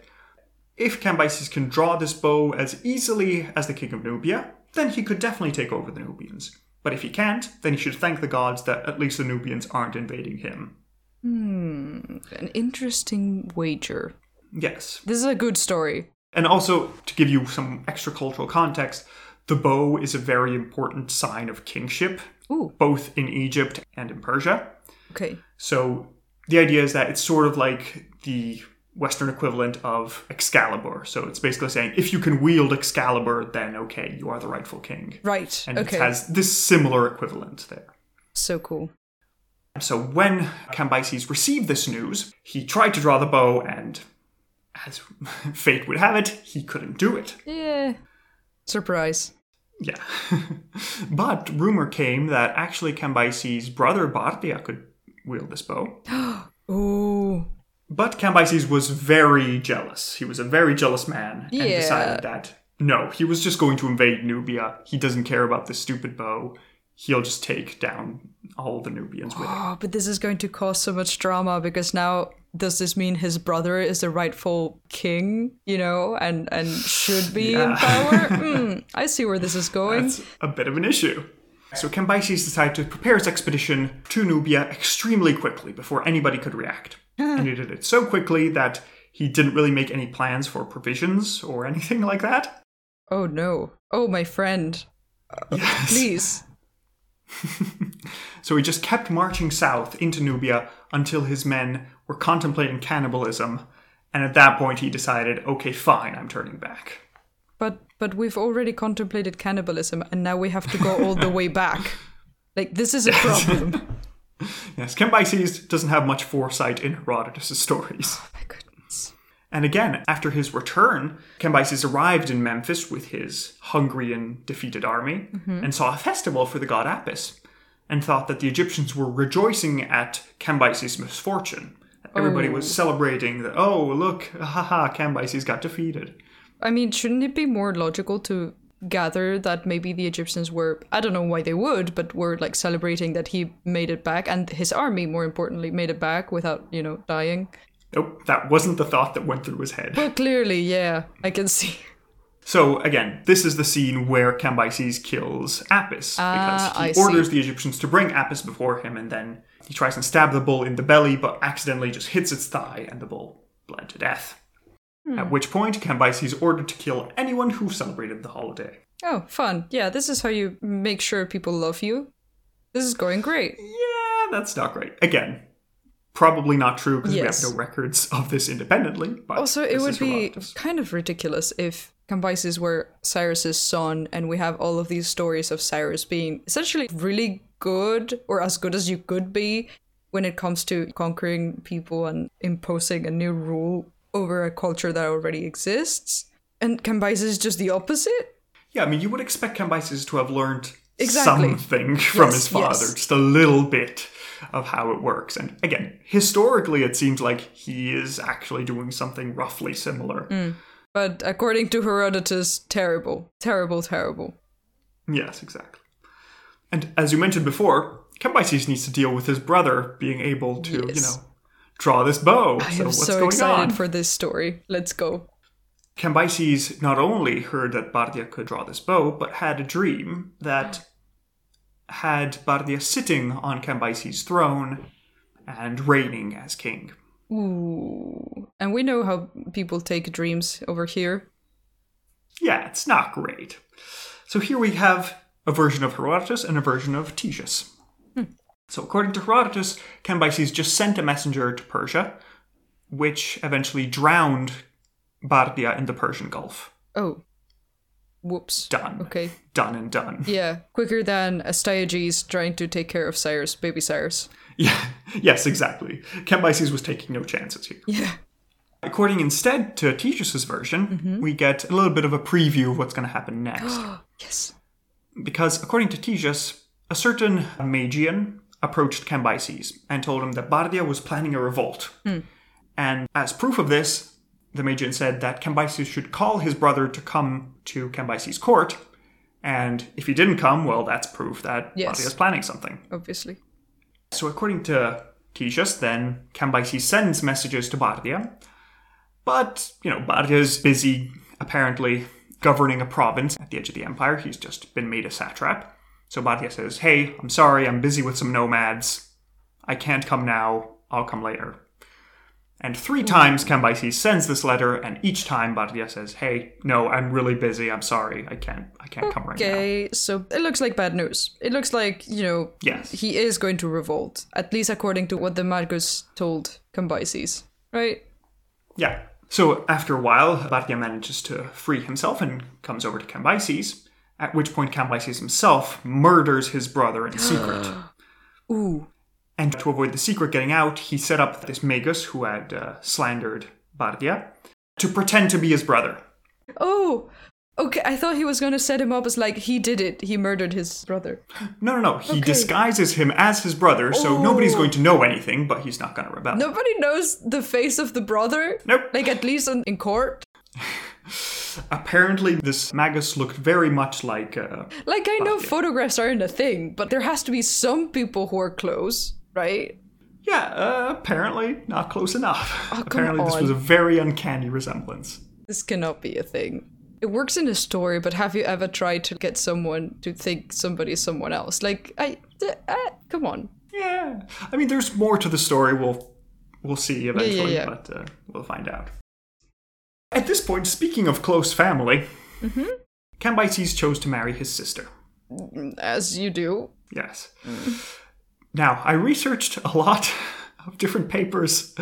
if Cambyses can draw this bow as easily as the king of Nubia, then he could definitely take over the Nubians. But if he can't, then he should thank the gods that at least the Nubians aren't invading him. Hmm, An interesting wager. Yes. This is a good story. And also, to give you some extra cultural context, the bow is a very important sign of kingship, Ooh. both in Egypt and in Persia. Okay. So the idea is that it's sort of like the Western equivalent of Excalibur. So it's basically saying if you can wield Excalibur, then okay, you are the rightful king. Right. And okay. it has this similar equivalent there. so cool. So when Cambyses received this news, he tried to draw the bow, and as fate would have it, he couldn't do it. Yeah. Surprise. Yeah. but rumor came that actually Cambyses' brother Bardia could wield this bow. Ooh. But Cambyses was very jealous. He was a very jealous man and Yeah. decided that no, he was just going to invade Nubia. He doesn't care about this stupid bow. He'll just take down all the Nubians with it. Oh, but this is going to cause so much drama because now does this mean his brother is the rightful king, you know, and and should be in power? Hmm, I see where this is going. That's a bit of an issue. So Cambyses decided to prepare his expedition to Nubia extremely quickly before anybody could react. And he did it so quickly that he didn't really make any plans for provisions or anything like that. Oh no. Oh, my friend. Uh, yes. Please. So he just kept marching south into Nubia until his men were contemplating cannibalism. And at that point, he decided, okay, fine, I'm turning back. But but we've already contemplated cannibalism and now we have to go all the way back. Like this is a problem. Yes, Cambyses doesn't have much foresight in Herodotus' stories. Oh, my goodness. And again, after his return, Cambyses arrived in Memphis with his hungry and defeated army mm-hmm. and saw a festival for the god Apis, and thought that the Egyptians were rejoicing at Cambyses' misfortune. Everybody was oh. celebrating that, oh, look, haha, Cambyses got defeated. I mean, shouldn't it be more logical to gather that maybe the Egyptians were I don't know why they would, but were like celebrating that he made it back and his army more importantly made it back without, you know, dying. Nope, that wasn't the thought that went through his head. Well clearly, yeah, I can see. So again, this is the scene where Cambyses kills Apis because Ah, he I see. orders the Egyptians to bring Apis before him, and then he tries and stab the bull in the belly, but accidentally just hits its thigh, and the bull bled to death. Hmm. At which point, Cambyses ordered to kill anyone who celebrated the holiday. Oh, fun. Yeah, this is how you make sure people love you. This is going great. Yeah, that's not great. Again, probably not true because Yes. we have no records of this independently. But Also, it would be kind of ridiculous if Cambyses were Cyrus's son and we have all of these stories of Cyrus being essentially really good or as good as you could be when it comes to conquering people and imposing a new rule over a culture that already exists. And Cambyses is just the opposite? Yeah, I mean, you would expect Cambyses to have learned Exactly. something from Yes, his father, yes. just a little bit of how it works. And again, historically, it seems like he is actually doing something roughly similar. Mm. But according to Herodotus, terrible. Terrible, terrible. Yes, exactly. And as you mentioned before, Cambyses needs to deal with his brother being able to, you know, draw this bow. I so am what's so going excited on? for this story. Let's go. Cambyses not only heard that Bardia could draw this bow, but had a dream that had Bardia sitting on Cambyses' throne and reigning as king. Ooh. And we know how people take dreams over here. Yeah, it's not great. So here we have a version of Herodotus and a version of Ctesias. So according to Herodotus, Cambyses just sent a messenger to Persia, which eventually drowned Bardia in the Persian Gulf. Oh. Whoops. Done. Okay. Done and done. Yeah, quicker than Astyages trying to take care of Cyrus, baby Cyrus. Yeah, yes, exactly. Cambyses was taking no chances here. Yeah. According instead to Ctesias' version, mm-hmm. we get a little bit of a preview of what's going to happen next. Yes. because according to Ctesias, a certain Magian approached Cambyses and told him that Bardia was planning a revolt. Hmm. And as proof of this, the Magian said that Cambyses should call his brother to come to Cambyses' court. And if he didn't come, well, that's proof that Yes. Bardia is planning something. Obviously. So according to Ctesias, then Cambyses sends messages to Bardia, but you know Bardia is busy apparently governing a province at the edge of the empire. He's just been made a satrap. So Bardia says, "Hey, I'm sorry, I'm busy with some nomads. I can't come now. I'll come later." And three hmm. times Cambyses sends this letter, and each time Bardia says, "Hey, no, I'm really busy. I'm sorry. I can't. I can't come right now." Okay, so it looks like bad news. It looks like, you know, Yes. he is going to revolt, at least according to what the Magus told Cambyses, right? Yeah. So after a while, Bardia manages to free himself and comes over to Cambyses. At which point, Cambyses himself murders his brother in secret. Ooh. And to avoid the secret getting out, he set up this Magus who had uh, slandered Bardia to pretend to be his brother. Oh, okay. I thought he was going to set him up as like he did it. He murdered his brother. No, no, no. He Okay. disguises him as his brother, so nobody's going to know anything, but he's not going to rebel. Nobody knows the face of the brother. Nope. Like at least in, in court. Apparently, this Magus looked very much like. Uh, Like I know yeah. photographs aren't a thing, but there has to be some people who are close, right? yeah, uh, apparently not close enough. Oh, apparently, this on. was a very uncanny resemblance. This cannot be a thing. It works in a story, but have you ever tried to get someone to think somebody is someone else? Like I, uh, come on. Yeah, I mean, there's more to the story. We'll we'll see eventually, yeah. but uh, we'll find out. At this point, speaking of close family, Mm-hmm. Cambyses chose to marry his sister. As you do. Yes. Now, I researched a lot of different papers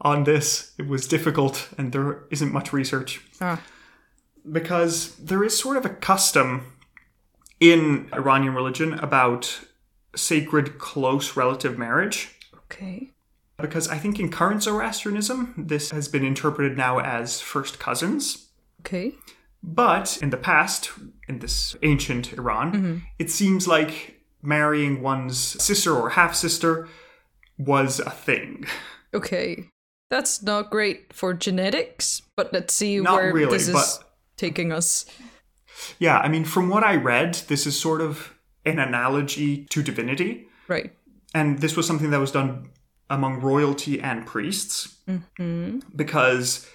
on this. It was difficult, and there isn't much research Ah. because there is sort of a custom in Iranian religion about sacred close relative marriage. Okay. Because I think in current Zoroastrianism, this has been interpreted now as first cousins. Okay. But in the past, in this ancient Iran, mm-hmm. it seems like marrying one's sister or half sister was a thing. Okay. That's not great for genetics, but let's see Not where really, this is but- taking us. Yeah, I mean, from what I read, this is sort of an analogy to divinity. Right. And this was something that was done among royalty and priests. Because,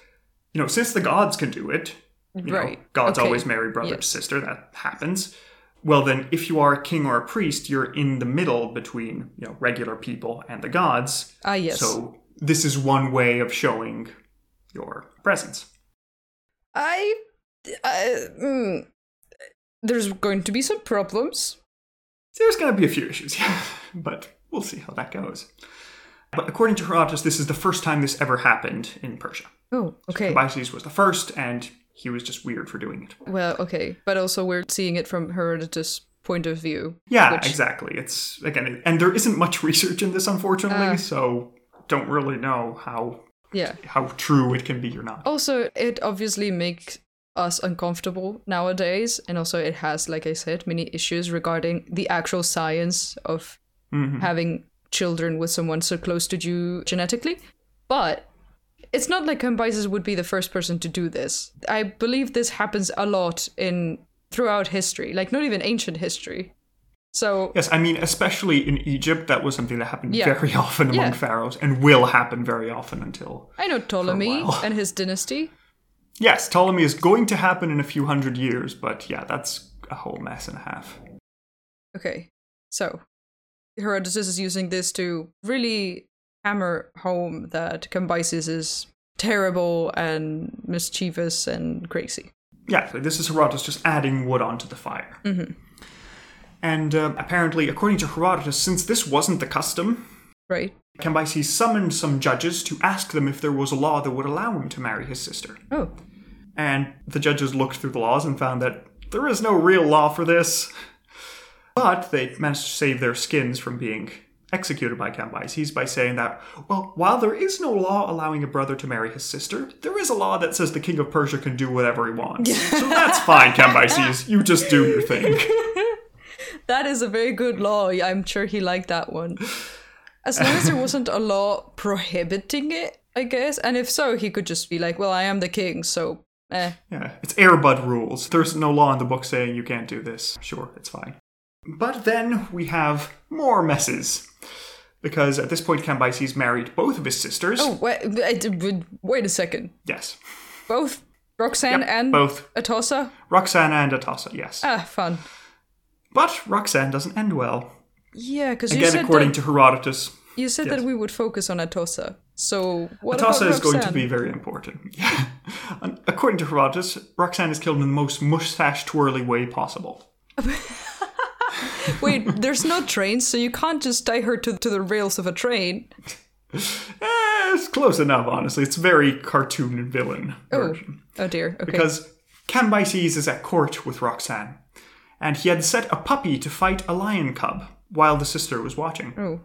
you know, since the gods can do it, you know, gods Okay. always marry brother to sister, that happens. Well, then, if you are a king or a priest, you're in the middle between, you know, regular people and the gods. Ah, yes. So, this is one way of showing your presence. I, I mm, there's going to be some problems. There's going to be a few issues, yeah, but we'll see how that goes. But according to Herodotus, this is the first time this ever happened in Persia. Oh, okay. Cambyses was the first, and he was just weird for doing it. Well, okay, but also we're seeing it from Herodotus' point of view. Yeah, which- exactly. It's again, and there isn't much research in this, unfortunately, Ah. so don't really know how Yeah. how true it can be or not. Also, it obviously makes us uncomfortable nowadays, and also it has, like I said, many issues regarding the actual science of Mhm. having children with someone so close to you genetically. But it's not like Cambyses would be the first person to do this. I believe this happens a lot in throughout history, like not even ancient history. So Yes, I mean, especially in Egypt, that was something that happened Yeah. very often among Yeah. pharaohs, and will happen very often until. I know Ptolemy and his dynasty. Yes, Ptolemy is going to happen in a few hundred years, but yeah, that's a whole mess and a half. Okay, so Herodotus is using this to really hammer home that Cambyses is terrible and mischievous and crazy. Yeah, this is Herodotus just adding wood onto the fire. Mhm. And uh, apparently, according to Herodotus, since this wasn't the custom, Right? Cambyses summoned some judges to ask them if there was a law that would allow him to marry his sister. Oh, And the judges looked through the laws and found that there is no real law for this. But they managed to save their skins from being executed by Cambyses by saying that, well, while there is no law allowing a brother to marry his sister, there is a law that says the king of Persia can do whatever he wants. so that's fine, Cambyses. You just do your thing. that is a very good law. I'm sure he liked that one. As long as there wasn't a law prohibiting it, I guess. And if so, he could just be like, well, I am the king, so eh. Yeah, it's Air Bud rules. There's no law in the book saying you can't do this. Sure, it's fine. But then we have more messes. Because at this point, Cambyses married both of his sisters. Oh, wait, wait, wait a second. Yes. Both Roxanne Yep, and both. Atossa? Roxana and Atossa, yes. Ah, fun. But Roxanne doesn't end well. Yeah, because you Again, according that, to Herodotus. you said yes. that we would focus on Atossa. So what about is going to be very important. Yeah. According to Herodotus, Roxanne is killed in the most mustache twirly way possible. Wait, there's no trains, so you can't just tie her to, to the rails of a train. Eh, it's close enough, honestly. It's very cartoon villain Oh, version. oh dear. Okay. Because Cambyses is at court with Roxanne, and he had set a puppy to fight a lion cub while the sister was watching. oh,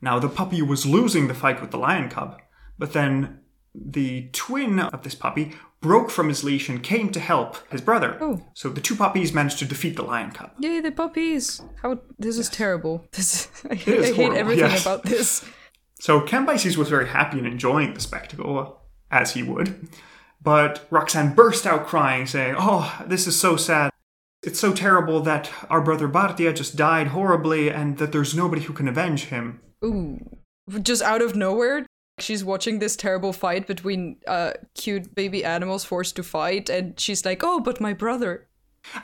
Now, the puppy was losing the fight with the lion cub, but then the twin of this puppy broke from his leash and came to help his brother. Oh. So the two puppies managed to defeat the lion cub. yay, the puppies! How this is terrible. This I, hate- is I hate horrible, everything yes. about this. So Cambyses was very happy and enjoying the spectacle, as he would. But Roxanne burst out crying, saying, Oh, this is so sad. It's so terrible that our brother Bardia just died horribly and that there's nobody who can avenge him. Ooh, just out of nowhere, she's watching this terrible fight between uh cute baby animals forced to fight, and she's like, "Oh, but my brother."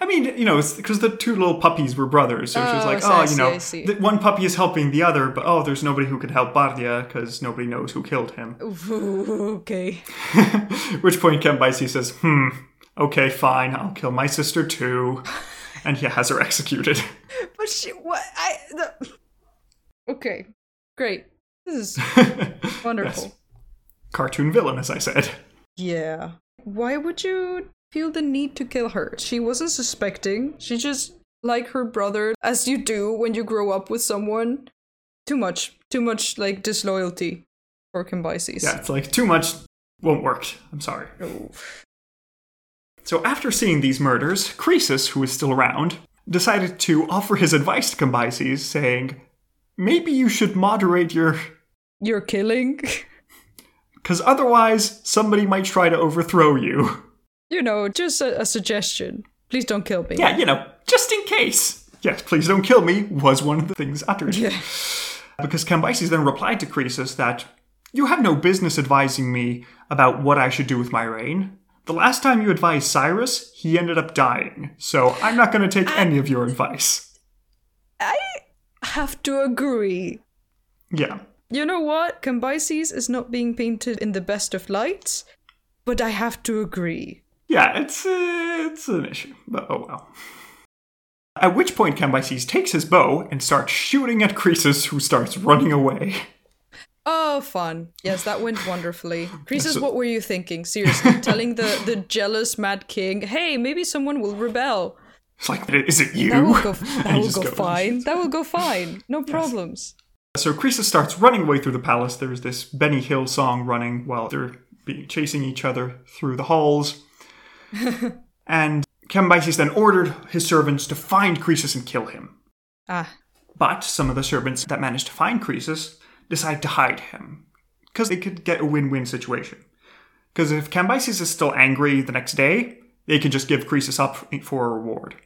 I mean, you know, because the two little puppies were brothers. So she was Oh, like, oh, you see, know, the one puppy is helping the other, but oh, there's nobody who can help Bardia because nobody knows who killed him. Okay. Which point Cambyses says, hmm, okay, fine, I'll kill my sister too. And he has her executed. But she, what? I. The... Okay, great. This is wonderful. Yes. Cartoon villain, as I said. Yeah. Why would you feel the need to kill her? She wasn't suspecting. She just like her brother, as you do when you grow up with someone. Too much, too much like disloyalty for Cambyses. Yeah, it's like too much won't work. I'm sorry. Oh. So after seeing these murders, Croesus, who was still around, decided to offer his advice to Cambyses, saying, maybe you should moderate your You're killing. because otherwise somebody might try to overthrow you. you know, just a, a suggestion. Please don't kill me. Yeah, you know, just in case. Yes, please don't kill me was one of the things uttered. Yeah. Because Cambyses then replied to Croesus that you have no business advising me about what I should do with my reign. The last time you advised Cyrus, he ended up dying, so I'm not going to take any of your advice. I have to agree. Yeah. You know what? Cambyses is not being painted in the best of lights, but I have to agree. Yeah, it's uh, it's an issue, but oh well. At which point Cambyses takes his bow and starts shooting at Croesus, who starts running away. Oh, fun. Yes, that went wonderfully. Croesus, what were you thinking? Seriously, telling the, the jealous mad king, hey, maybe someone will rebel. It's like, is it you? That will go, that will go fine. That will go fine. No problems. So Croesus starts running away through the palace. There's this Benny Hill song running while they're chasing each other through the halls. and Cambyses then ordered his servants to find Croesus and kill him. Ah, But some of the servants that managed to find Croesus decide to hide him because they could get a win-win situation. Because if Cambyses is still angry the next day, they can just give Croesus up for a reward.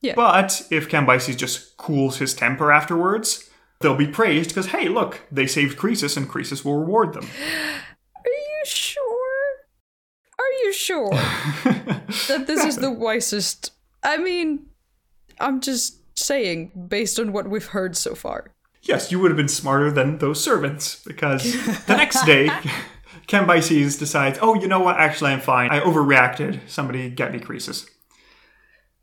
Yeah. But if Cambyses just cools his temper afterwards, they'll be praised because hey, look, they saved Croesus and Croesus will reward them. are you sure? Are you sure that this is the wisest? I mean, I'm just saying, based on what we've heard so far. Yes, you would have been smarter than those servants because the next day, Cambyses decides, oh, you know what? Actually, I'm fine. I overreacted. Somebody get me Croesus.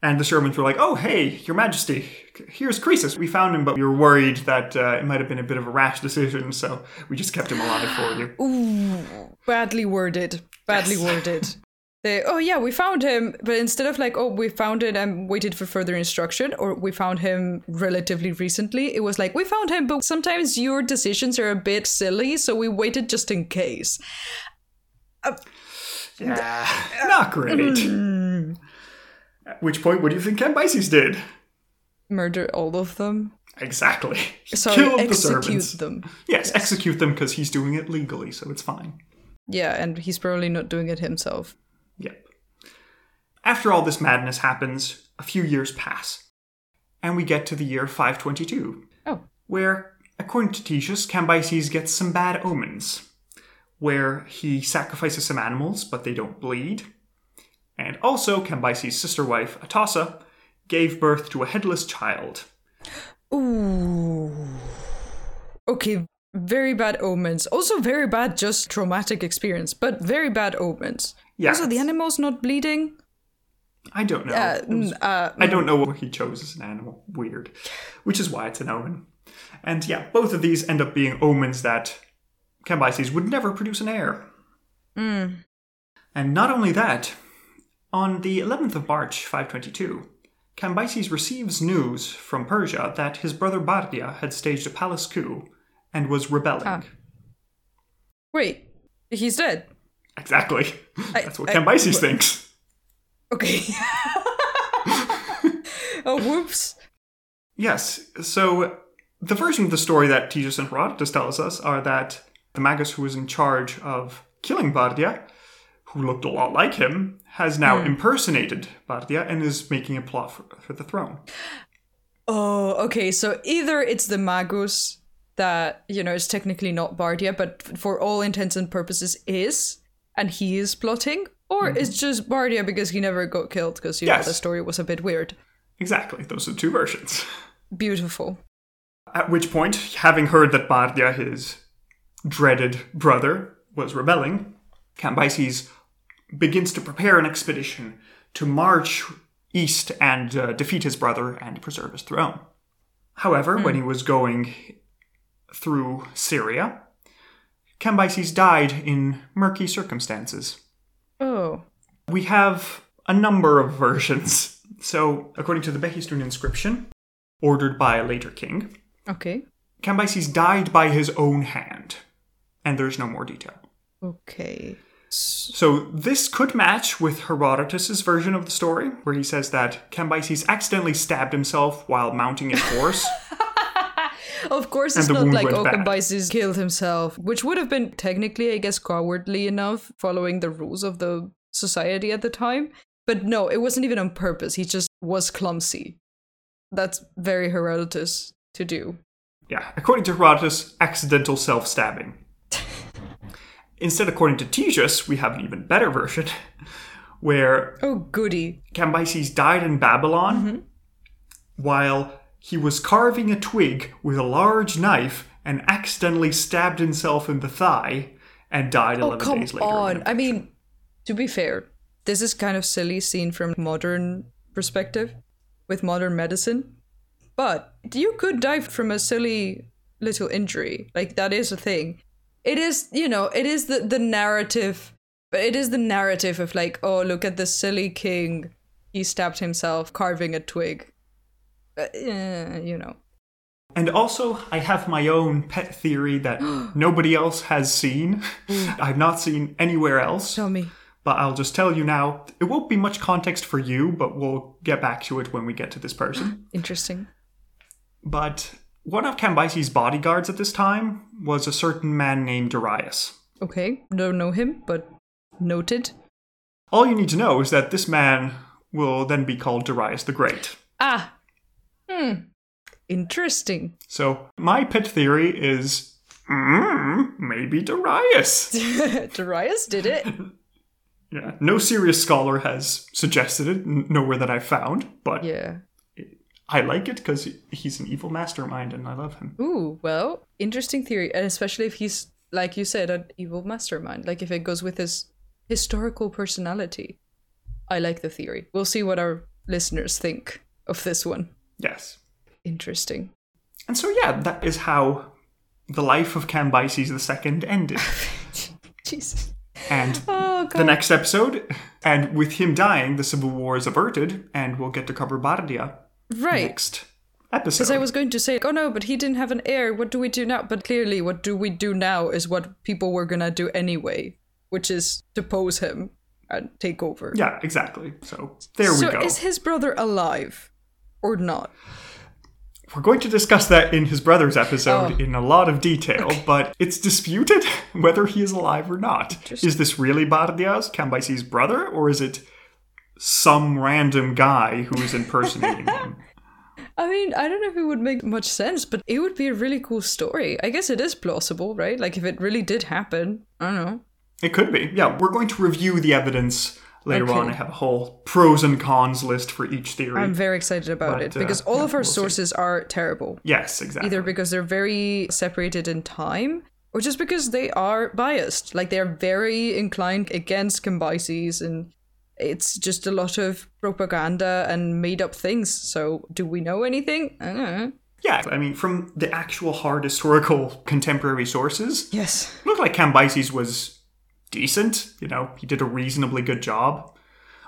And the servants were like, oh, hey, your majesty, here's Croesus. We found him, but we were worried that uh, it might have been a bit of a rash decision, so we just kept him alive for you. Ooh, badly worded. Badly worded. They, oh yeah, we found him, but instead of like, oh, we found it and waited for further instruction, or we found him relatively recently, it was like, we found him, but sometimes your decisions are a bit silly, so we waited just in case. Uh, yeah, uh, not great. Mm. At which point, what do you think Cambyses did? Murder all of them. Exactly. Sorry, the execute servants. them. Yes, execute them because he's doing it legally, so it's fine. Yeah, and he's probably not doing it himself. Yep. After all this madness happens, a few years pass, and we get to the year 522, Oh, where, according to Ctesias, Cambyses gets some bad omens, where he sacrifices some animals, but they don't bleed. And also, Cambyses' sister wife, Atossa, gave birth to a headless child. ooh. Okay, very bad omens. Also, very bad, just traumatic experience, but very bad omens. Yeah. Also, the animal's not bleeding. I don't know. Uh, was- mm, uh, I don't know what he chose as an animal. Weird. Which is why it's an omen. And yeah, both of these end up being omens that Cambyses would never produce an heir. mm. And not only that, on the 11th of March 522, Cambyses receives news from Persia that his brother Bardia had staged a palace coup and was rebelling. Ah. Wait, he's dead. Exactly. I- That's what I- Cambyses thinks. Okay. oh, whoops. Yes. So the version of the story that Ctesias and Herodotus tells us are that the magus who was in charge of killing Bardia, who looked a lot like him, has now Hmm. impersonated Bardia and is making a plot for, for the throne. Oh, okay. So either it's the Magus that, you know, is technically not Bardia, but for all intents and purposes is, and he is plotting, or it's just Bardia because he never got killed because, you know, the story was a bit weird. Exactly. Those are two versions. Beautiful. At which point, having heard that Bardia, his dreaded brother, was rebelling, Cambyses begins to prepare an expedition to march east and uh, defeat his brother and preserve his throne. However, when he was going through Syria, Cambyses died in murky circumstances. Oh. We have a number of versions. So, according to the Behistun inscription, ordered by a later king, Okay. Cambyses died by his own hand, and there's no more detail. Okay. So this could match with Herodotus's version of the story, where he says that Cambyses accidentally stabbed himself while mounting a horse. Of course, it's not like bad. Cambyses killed himself, which would have been technically, I guess, cowardly enough following the rules of the society at the time. But no, it wasn't even on purpose. He just was clumsy. That's very Herodotus to do. yeah, according to Herodotus, accidental self-stabbing. Instead, according to Ctesias, we have an even better version, where Oh, goody. Cambyses died in Babylon mm-hmm. while he was carving a twig with a large knife and accidentally stabbed himself in the thigh and died 11 Oh, come days later. on. I mean, to be fair, this is kind of silly seen from modern perspective with modern medicine. But you could die from a silly little injury. Like that is a thing. It is, you know, it is the the narrative but it is the narrative of like, oh, look at the silly king. He stabbed himself carving a twig. Uh, you know. And also, I have my own pet theory that nobody else has seen. I've not seen anywhere else. Tell me. But I'll just tell you now, it won't be much context for you, but we'll get back to it when we get to this person. Interesting. But one of Cambyses' bodyguards at this time was a certain man named Darius. Okay. Don't know him, but noted. All you need to know is that this man will then be called Darius the Great. Ah. Hmm. Interesting. So, my pet theory is mm, maybe Darius. Darius did it. yeah, no serious scholar has suggested it, nowhere that I've found, but Yeah. I like it because he's an evil mastermind and I love him. Ooh, well, interesting theory, and especially if he's like you said, an evil mastermind. Like if it goes with his historical personality. I like the theory. We'll see what our listeners think of this one. Yes. Interesting. And so, yeah, that is how the life of Cambyses II ended. Jesus. And Oh the next episode, and with him dying, the civil war is averted, and we'll get to cover Bardia right. next episode. Because I was going to say, oh no, but he didn't have an heir. What do we do now? But clearly, what do we do now is what people were gonna do anyway, which is depose him and take over. Yeah, exactly. So there so we go. So is his brother alive or not? We're going to discuss that in his brother's episode Oh. in a lot of detail, but it's disputed whether he is alive or not. Is this really Bardias, Cambyses' brother, or is it some random guy who is impersonating him? I mean, I don't know if it would make much sense, but it would be a really cool story. I guess it is plausible, right? Like if it really did happen. I don't know. It could be. Yeah, we're going to review the evidence Later Okay. on, I have a whole pros and cons list for each theory. I'm very excited about But, it uh, because all yeah, of our we'll see. sources are terrible. yes, exactly. Either because they're very separated in time or just because they are biased. Like they're very inclined against Cambyses and it's just a lot of propaganda and made up things. So do we know anything? I don't know. Yeah, I mean, from the actual hard historical contemporary sources, Yes. it looked like Cambyses was decent. You know, he did a reasonably good job.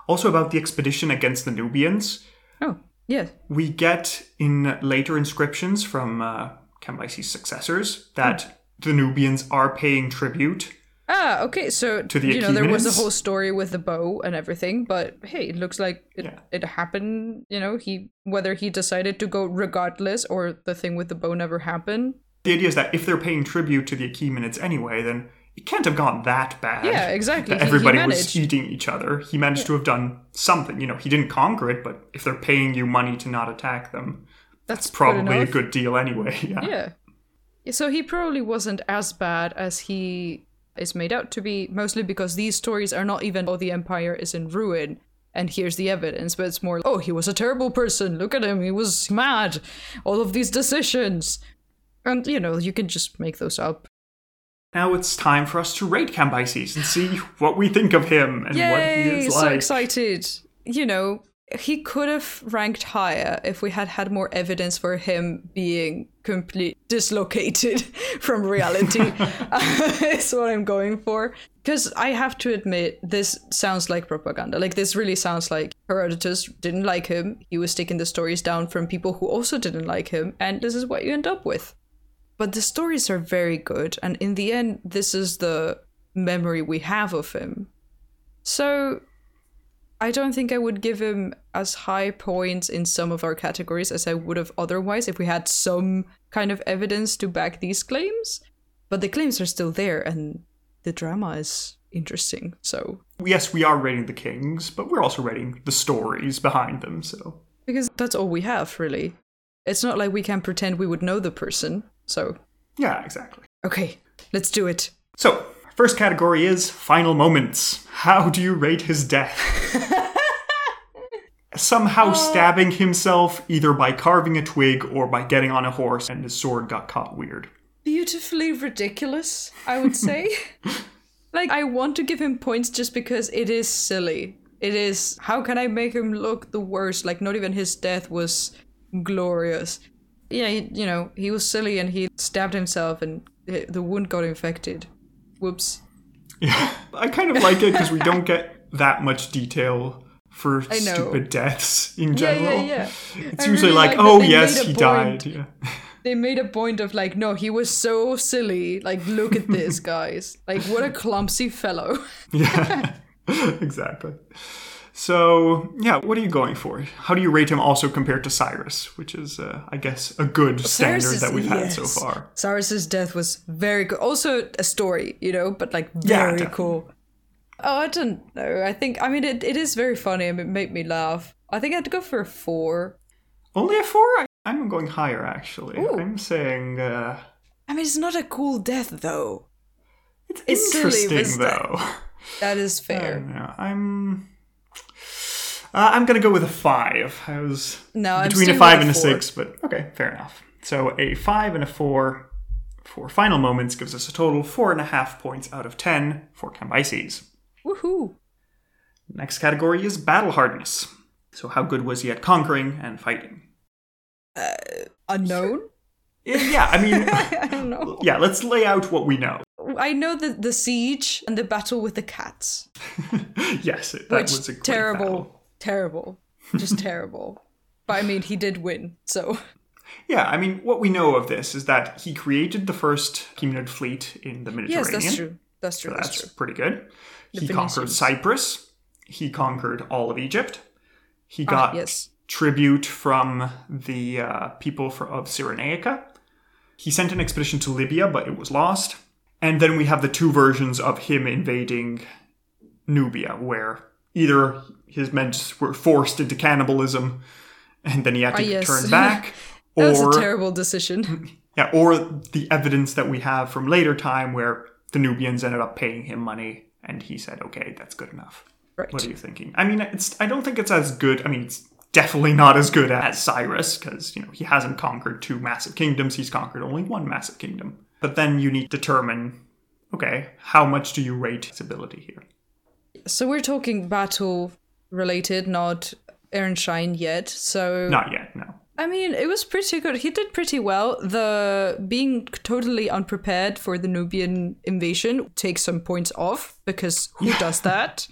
Also, about the expedition against the Nubians, Oh, yes. we get in later inscriptions from uh, Cambyses' successors that the Nubians are paying tribute. Ah, okay. So To the you know there was a whole story with the bow and everything, but hey, it looks like it, Yeah. it happened. You know, he whether he decided to go regardless or the thing with the bow never happened. The idea is that if they're paying tribute to the Achaemenids anyway, then it can't have gone that bad. Yeah, exactly. That He- he everybody was eating each other. He managed to have done something. You know, he didn't conquer it, but if they're paying you money to not attack them, That's good probably a good deal anyway. Yeah. Yeah. Yeah, So he probably wasn't as bad as he is made out to be, mostly because these stories are not even, oh, the empire is in ruin and here's the evidence, but it's more, oh, he was a terrible person. Look at him. He was mad. All of these decisions. And, you know, you can just make those up. Now it's time for us to rate Cambyses and see what we think of him and what he Yay! is So excited. You know, he could have ranked higher if we had had more evidence for him being completely dislocated from reality. is what I'm going for. Because I have to admit, this sounds like propaganda. Like, this really sounds like Herodotus didn't like him. He was taking the stories down from people who also didn't like him, and this is what you end up with. But the stories are very good, and in the end, this is the memory we have of him. So I don't think I would give him as high points in some of our categories as I would have otherwise if we had some kind of evidence to back these claims. But the claims are still there and the drama is interesting. So Yes, we are rating the kings, but we're also rating the stories behind them. So because that's all we have really. It's not like we can pretend we would know the person. So yeah, exactly. okay, let's do it. So first category is final moments. How do you rate his death? Somehow Uh. stabbing himself either by carving a twig or by getting on a horse and his sword got caught weird. beautifully ridiculous, I would say. like, I want to give him points just because it is silly. It is, how can I make him look the worst? Like, not even his death was glorious. Yeah, he, you know, he was silly and he stabbed himself and the the wound got infected. Whoops. Yeah, I kind of like it because we don't get that much detail for stupid deaths in general. yeah, yeah. It's I usually really like, that oh yes, he point. died. Yeah. They made a point of like, no, he was so silly. Like, look at this, guys. Like, what a clumsy fellow. Yeah, exactly. So, yeah, what are you going for? How do you rate him also compared to Cyrus, which is, uh, I guess, a good standard that we've had so far? Cyrus's death was very good. Also a story, you know, but like very definitely. cool. Oh, I don't know. I think I mean it, it is very funny and it made me laugh. I think I'd go for a four. Only a four? I- I'm going higher, actually. Ooh. I'm saying uh, I mean it's not a cool death though. it's, It's interesting, though. That is I fair. don't know. I'm. Uh, I'm gonna go with a five. I was No, between a five and a four. six, but okay, fair enough. So a five and a four for final moments gives us a total four and a half points out of ten for Cambyses. Woohoo. Next category is battle hardness. So how good was he at conquering and fighting? Unknown? Yeah, I mean, I don't know. yeah. Let's lay out what we know. I know the the siege and the battle with the cats. yes, that Which was a great terrible. battle. Terrible. Just terrible. But I mean he did win, so Yeah, I mean, what we know of this is that he created the first Achaemenid fleet in the Mediterranean. Yes, that's true. That's true. So That's that's true. pretty good. he Phoenicians. conquered Cyprus. He conquered all of Egypt. He Ah, got yes. tribute from the uh, people for, of Cyrenaica. He sent an expedition to Libya, but it was lost. And then we have the two versions of him invading Nubia, where either his men were forced into cannibalism, and then he had to Ah, yes. turn back, That was a terrible decision. yeah, or the evidence that we have from later time where the Nubians ended up paying him money and he said, okay, that's good enough. Right. What are you thinking? I mean, it's. I don't think it's as good. I mean, it's definitely not as good as Cyrus because you know he hasn't conquered two massive kingdoms. He's conquered only one massive kingdom. But then you need to determine, okay, how much do you rate his ability here? So we're talking battle related, not Ehrenstein yet. So Not yet. No. I mean, it was pretty good. He did pretty well. The being totally unprepared for the Nubian invasion takes some points off because who does that?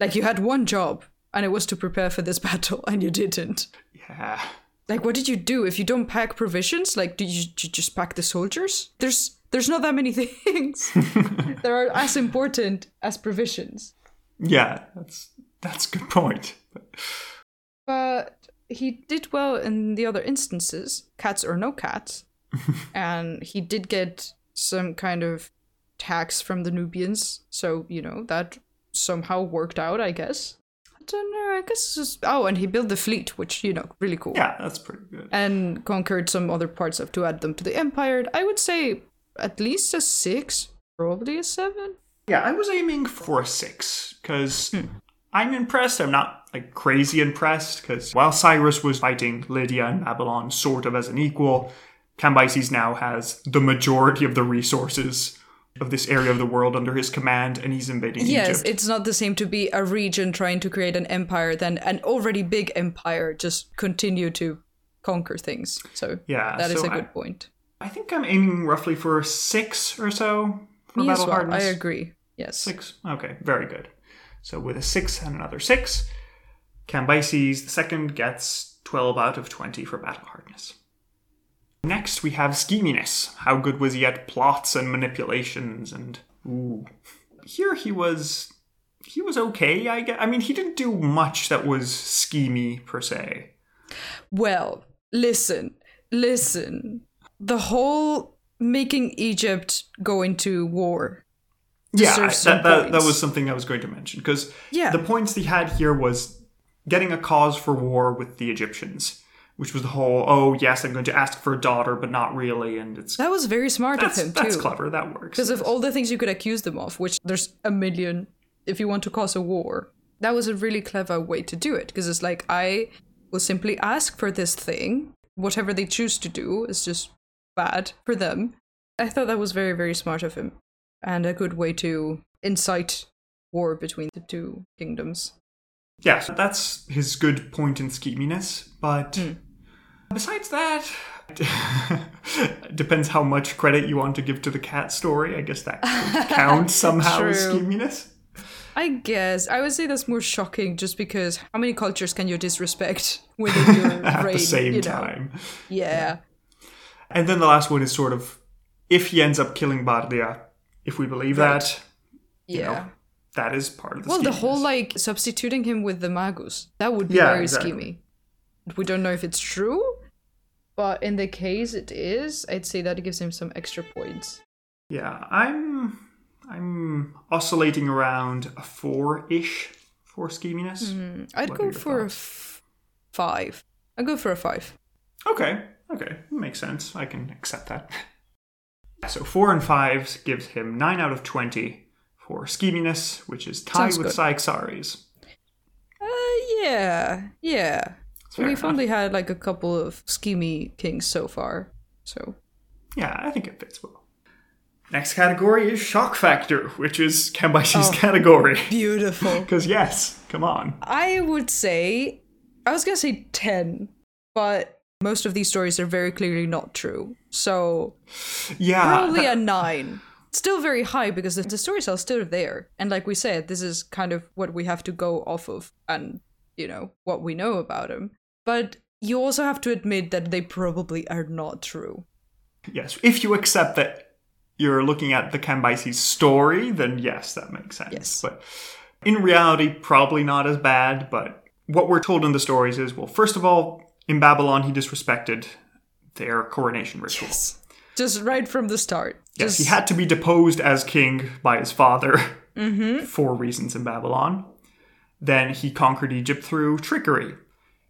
Like you had one job and it was to prepare for this battle and you didn't. Yeah. Like what did you do if you don't pack provisions? Like did you, did you just pack the soldiers? There's there's not that many things that are as important as provisions. Yeah. That's that's a good point. But he did well in the other instances, cats or no cats. and he did get some kind of tax from the Nubians. So, you know, that somehow worked out, I guess. I don't know, I guess it's just. Oh, and he built the fleet, which, you know, really cool. Yeah, that's pretty good. And conquered some other parts of to add them to the empire. I would say at least a six, probably a seven. Yeah, I was aiming for a six because I'm impressed. I'm not like crazy impressed because while Cyrus was fighting Lydia and Babylon sort of as an equal, Cambyses now has the majority of the resources of this area of the world under his command, and he's invading Yes, Egypt. it's not the same to be a region trying to create an empire than an already big empire just continue to conquer things. So Yeah, that is so a I- good point. I think I'm aiming roughly for a six or so Me as well. I agree. Yes. Six. Okay, very good. So with a six and another six, Cambyses the second gets 12 out of 20 for battle hardness. Next, we have scheminess. How good was he at plots and manipulations? And ooh, here he was. He was okay. I guess. I mean, he didn't do much that was schemy per se. Well, listen, listen. The whole making Egypt go into war. Yeah, I- that, that, that was something I was going to mention because Yeah. the points he had here was getting a cause for war with the Egyptians, which was the whole "oh yes, I'm going to ask for a daughter, but not really," and it's That was very smart of him that's too. That's clever. That works. Because of all the things you could accuse them of, which there's a million if you want to cause a war. That was a really clever way to do it. Because it's like, I will simply ask for this thing. Whatever they choose to do is just bad for them. I thought that was very, very smart of him. And a good way to incite war between the two kingdoms. yeah, so that's his good point in scheminess. But Hmm. besides that. Depends how much credit you want to give to the cat story. I guess that counts count somehow as scheminess. I guess I would say that's more shocking just because how many cultures can you disrespect within your At reign? the same you know? time. Yeah. And then the last one is sort of if he ends up killing Bardia, if we believe Right. that, Yeah. know, that is part of the Well, the whole like substituting him with the magus that would be Yeah, very exactly. schemy. We don't know if it's true, but in the case it is, I'd say that it gives him some extra points. Yeah, I'm I'm oscillating around a four-ish for scheminess. Hmm, I'd What go for a thoughts? f- five. I'd go for a five. Okay, okay, makes sense. I can accept that. So four and fives gives him nine out of twenty for scheminess, which is tied Sounds with good. Cyaxares. Uh, yeah, yeah. Fair We've enough. only had like a couple of schemy kings so far, so Yeah, I think it fits well. Next category is shock factor, which is Cambyses' Oh. category. beautiful. Because yes, come on. I would say I was gonna say ten, but most of these stories are very clearly not true. So Yeah, probably a nine. Still very high because the, the stories are still there. And like we said, this is kind of what we have to go off of and, you know, what we know about them. But you also have to admit that they probably are not true. yes. If you accept that you're looking at the Cambyses story, then yes, that makes sense. Yes. But in reality, probably not as bad. But what we're told in the stories is, well, first of all, in Babylon, he disrespected their coronation ritual. Just right from the start. Yes, Just, he had to be deposed as king by his father Mm-hmm. for reasons in Babylon. Then he conquered Egypt through trickery.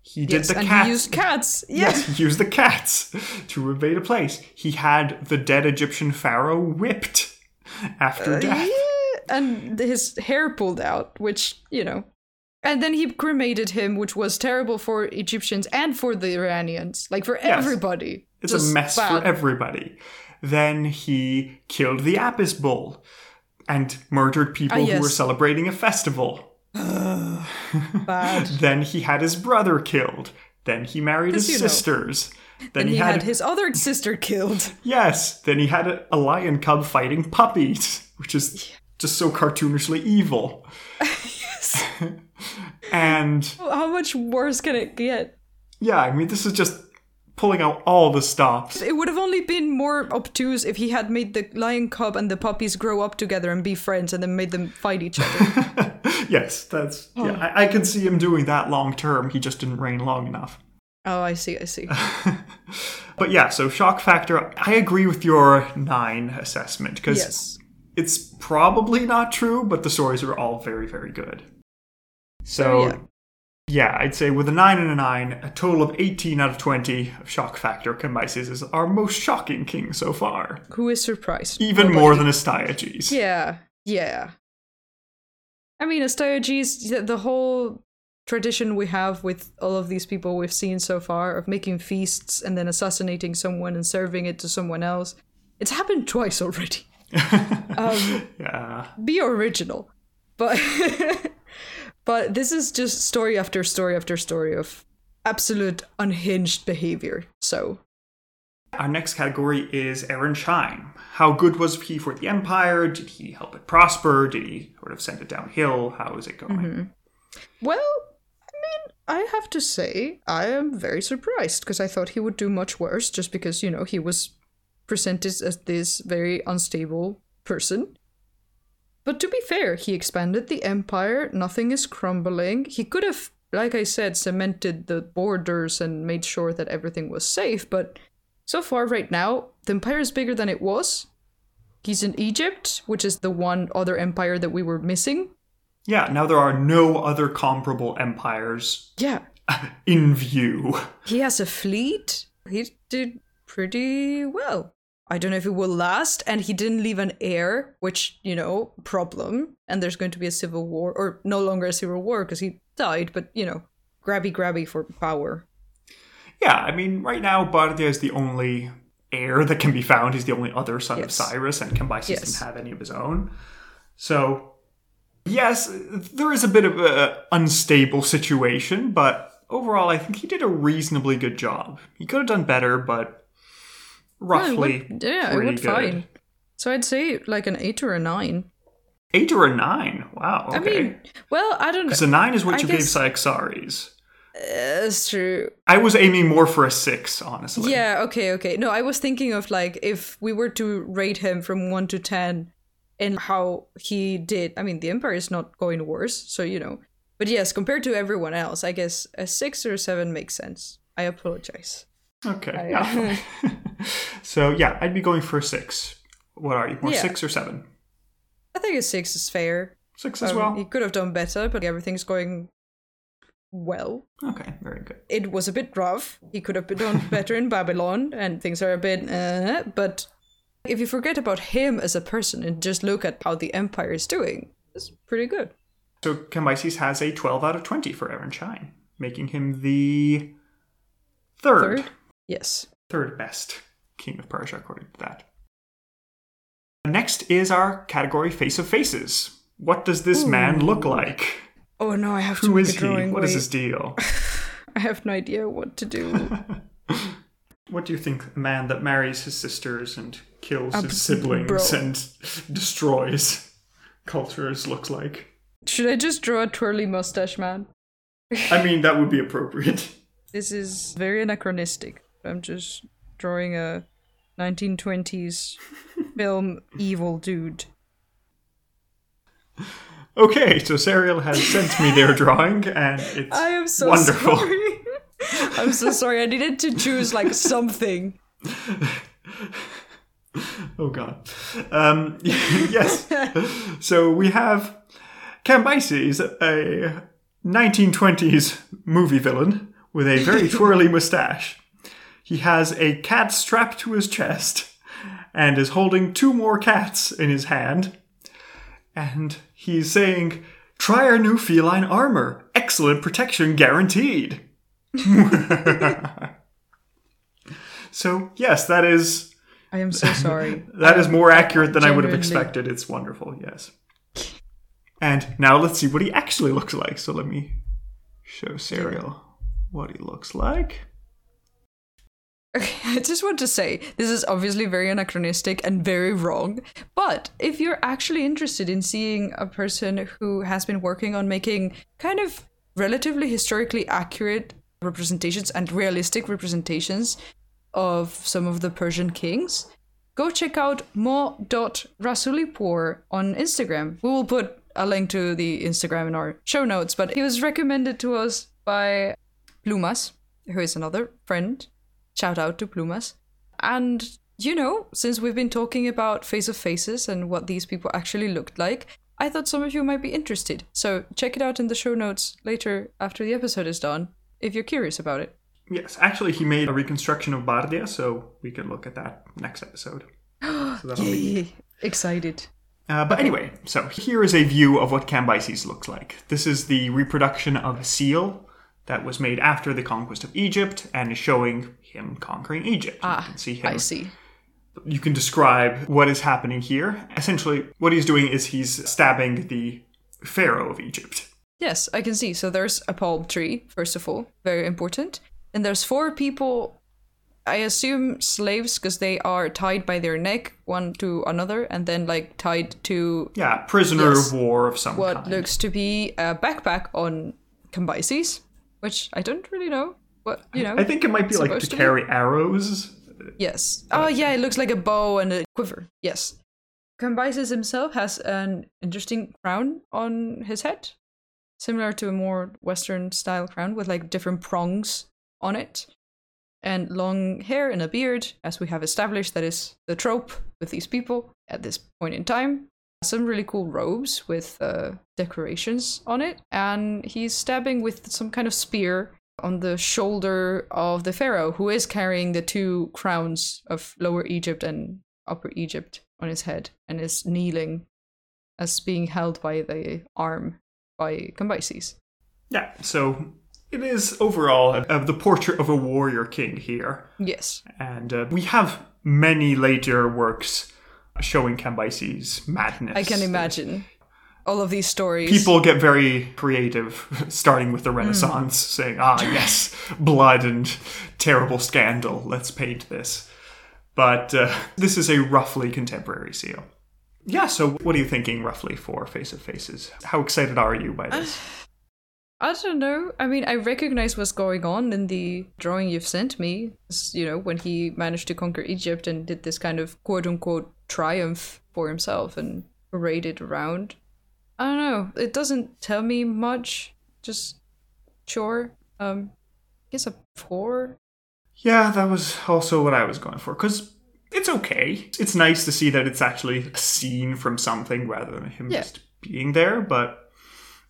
He did yes, the cat. he used cats. Yeah. Yes, he used the cats to invade a place. He had the dead Egyptian pharaoh whipped after death. Yeah, and his hair pulled out, which, you know. And then he cremated him, which was terrible for Egyptians and for the Iranians. Like for Yes. everybody. It's Just a mess bad. for everybody. Then he killed the Apis bull and murdered people Ah, who were celebrating a festival. bad. Then he had his brother killed. Then he married his know. sisters. Then And he, he had, had his other sister killed. yes. Then he had a, a lion cub fighting puppies, which is just so cartoonishly evil. yes. And How much worse can it get? yeah, I mean, this is just pulling out all the stops. It would have only been more obtuse if he had made the lion cub and the puppies grow up together and be friends and then made them fight each other. yes, that's Oh. yeah. I, I can see him doing that long term. He just didn't reign long enough. oh, I see, I see. But yeah, so shock factor. I agree with your nine assessment because Yes. it's probably not true, but the stories are all very, very good. So yeah. yeah. I'd say with a nine and a nine, a total of eighteen out of twenty of shock factor. Cambyses is our most shocking king so far, Who is surprised? even Nobody. more than Astyages. Yeah, yeah. I mean, Astyages, the- the whole tradition we have with all of these people we've seen so far of making feasts and then assassinating someone and serving it to someone else, it's happened twice already. um, Yeah. be original, but but this is just story after story after story of absolute unhinged behavior. So Our next category is Aaron Shine. How good was he for the Empire? Did he help it prosper? Did he sort of send it downhill? How is it going? Mm-hmm. Well, I mean, I have to say, I am very surprised because I thought he would do much worse just because, you know, he was presented as this very unstable person. But to be fair, he expanded the empire, nothing is crumbling. He could have, like I said, cemented the borders and made sure that everything was safe, but so far, right now, the empire is bigger than it was. He's in Egypt, which is the one other empire that we were missing. Yeah, now there are no other comparable empires Yeah, in view. He has a fleet. He did pretty well. I don't know if it will last, and he didn't leave an heir, which, you know, problem. And there's going to be a civil war, or no longer a civil war because he died, but, you know, grabby grabby for power. Yeah, I mean, right now, Bardia is the only heir that can be found. He's the only other son Yes. of Cyrus, and Cambyses Yes. doesn't have any of his own. So, yes, there is a bit of an unstable situation, but overall, I think he did a reasonably good job. He could have done better, but roughly, it went, yeah, it went good. fine. So I'd say like an eight or a nine. Eight or a nine? Wow. Okay. I mean, well, I don't know. because a nine is what I you guess- gave Cyaxares. Uh, That's true. I was aiming more for a six, honestly. Yeah, okay, okay. No, I was thinking of like if we were to rate him from 1 to 10 and how he did. I mean, the Empire is not going worse, so you know. But yes, compared to everyone else, I guess a 6 or a 7 makes sense. I apologize. Okay. Yeah. so yeah, I'd be going for a six. What are you? More Yeah. six or seven? I think a 6 is fair. Six as Um, well. He could have done better, but everything's going well. Okay, very good. It was a bit rough. He could have done better in Babylon, and things are a bit, uh, but if you forget about him as a person and just look at how the Empire is doing, it's pretty good. So Cambyses has a twelve out of twenty for Aaron Shine, making him the third, Third? Yes. third best king of Persia according to that. Next is our category Face of Faces. What does this man look like? Oh no, I have to Who is he? What is Wait. his deal? I have no idea what to do. What do you think a man that marries his sisters and kills Uh, his siblings bro. and destroys cultures looks like? Should I just draw a twirly mustache man? I mean, that would be appropriate. This is very anachronistic. I'm just drawing a 1920s film evil dude. Okay, so Serial has sent me their drawing, and it's I am so wonderful. sorry. I'm so sorry. I needed to choose like something. Oh god. Um, yes. So we have Cambyses, a 1920s movie villain with a very twirly mustache. He has a cat strapped to his chest and is holding two more cats in his hand. and he's saying, "Try our new feline armor. Excellent protection guaranteed." so yes, that is I am so sorry. that is more accurate than I would have expected. It's wonderful. Yes. And now let's see what he actually looks like. So let me show Serial what he looks like. Okay, I just want to say this is obviously very anachronistic and very wrong. But if you're actually interested in seeing a person who has been working on making kind of relatively historically accurate representations and realistic representations of some of the Persian kings, go check out mo.rasulipur on Instagram. We will put a link to the Instagram in our show notes, but he was recommended to us by Plumas, who is another friend. Shout out to Plumas. And, you know, since we've been talking about Face of Faces and what these people actually looked like, I thought some of you might be interested. So check it out in the show notes later after the episode is done if you're curious about it. Yes, actually, he made a reconstruction of Bardia, so we can look at that next episode. So that'll be! Excited. Uh, but anyway, so here is a view of what Cambyses looks like. This is the reproduction of a seal that was made after the conquest of Egypt and is showing him conquering Egypt. you ah, can see him. I see. You can describe what is happening here. Essentially, what he's doing is he's stabbing the pharaoh of Egypt. Yes, I can see. So there's a palm tree, first of all, very important. And there's four people, I assume slaves, because they are tied by their neck one to another, and then like tied to Yeah, prisoner Yes. of war of some what kind. looks to be a backpack on Cambyses, which I don't really know. What you know? I think it might be like to to be. carry arrows. Yes. Oh, yeah, it looks like a bow and a quiver. Yes. Cambyses himself has an interesting crown on his head, similar to a more Western style crown with like different prongs on it, and long hair and a beard, as we have established. That is the trope with these people at this point in time. Some really cool robes with uh, decorations on it, and he's stabbing with some kind of spear on the shoulder of the pharaoh, who is carrying the two crowns of Lower Egypt and Upper Egypt on his head, and is kneeling as being held by the arm by Cambyses. Yeah, so it is overall uh, the portrait of a warrior king here. Yes. And uh, we have many later works showing Cambyses' madness. I can imagine all of these stories. People get very creative, starting with the Renaissance, saying, ah, yes, blood and terrible scandal, let's paint this. But uh, this is a roughly contemporary seal. Yeah, so what are you thinking roughly for Face of Faces? How excited are you by this? I don't know. I mean, I recognize what's going on in the drawing you've sent me. You know, when he managed to conquer Egypt and did this kind of quote unquote triumph for himself and paraded around. I don't know. It doesn't tell me much. Just sure. Um, I guess a four. Yeah, that was also what I was going for. Because it's okay. It's nice to see that it's actually a scene from something rather than him Yeah. just being there. But,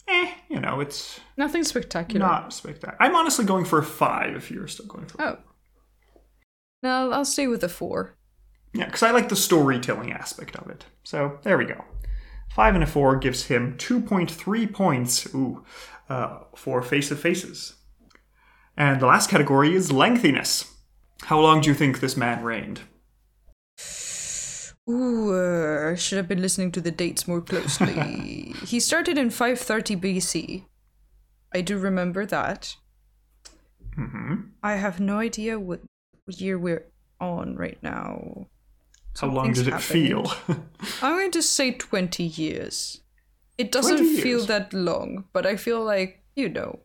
eh, you know, it's Nothing spectacular. not spectacular. I'm honestly going for a five if you're still going for. Oh. No, I'll stay with a four. Yeah, because I like the storytelling aspect of it. So there we go. Five and a four gives him 2.3 points. Ooh, uh, for Face of Faces. And the last category is lengthiness. How long do you think this man reigned? Ooh, uh, should have been listening to the dates more closely. he started in 530 BC. I do remember that. hmm I have no idea what year we're on right now. How long did it happened. feel? I'm going to say 20 years. It doesn't 20 feel that long, but I feel like, you know,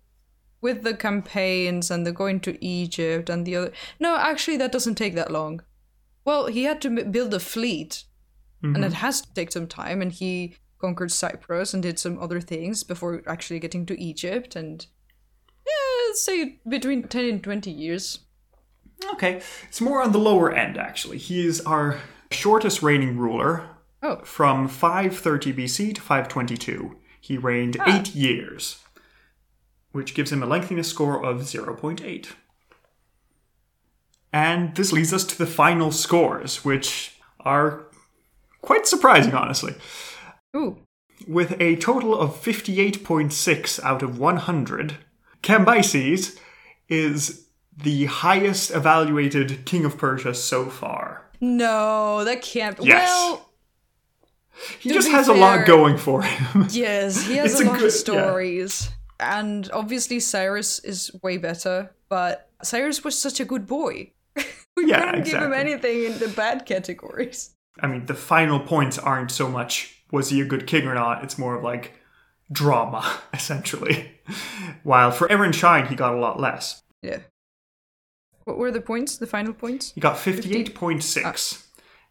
with the campaigns and the going to Egypt and the other. No, actually, that doesn't take that long. Well, he had to m- build a fleet, and it mm-hmm. has to take some time, and he conquered Cyprus and did some other things before actually getting to Egypt, and yeah, say between 10 and 20 years. okay, it's more on the lower end, actually. He is our shortest reigning ruler Oh, from 530 BC to 522. He reigned ah. eight years, which gives him a lengthiness score of 0.8. And this leads us to the final scores, which are quite surprising, honestly. ooh, with a total of 58.6 out of 100, Cambyses is the highest evaluated king of Persia so far. No, that can't. Yes. Well, He just has a lot going for him. yes, he has a, a lot good- of stories, and obviously Cyrus is way better. But Cyrus was such a good boy. we Yeah, couldn't give him anything in the bad categories. I mean, the final points aren't so much was he a good king or not, it's more of like drama, essentially. While for Aaron Shine, he got a lot less. Yeah. What were the points? The final points? He got 58.6.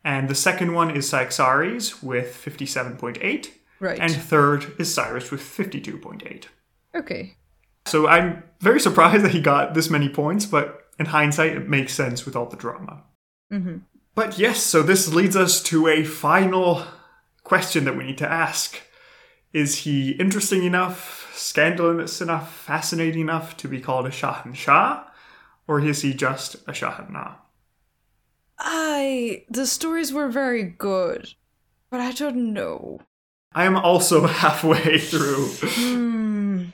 And the second one is Cyaxares with 57.8. Right. And third is Cyrus with 52.8. okay. So I'm very surprised that he got this many points, but in hindsight, it makes sense with all the drama. Mm-hmm. But yes, so this leads us to a final question that we need to ask. Is he interesting enough, scandalous enough, fascinating enough to be called a Shahanshah? Or is he just a Shahanah? I the stories were very good, but I don't know. I am also halfway through. Hmm.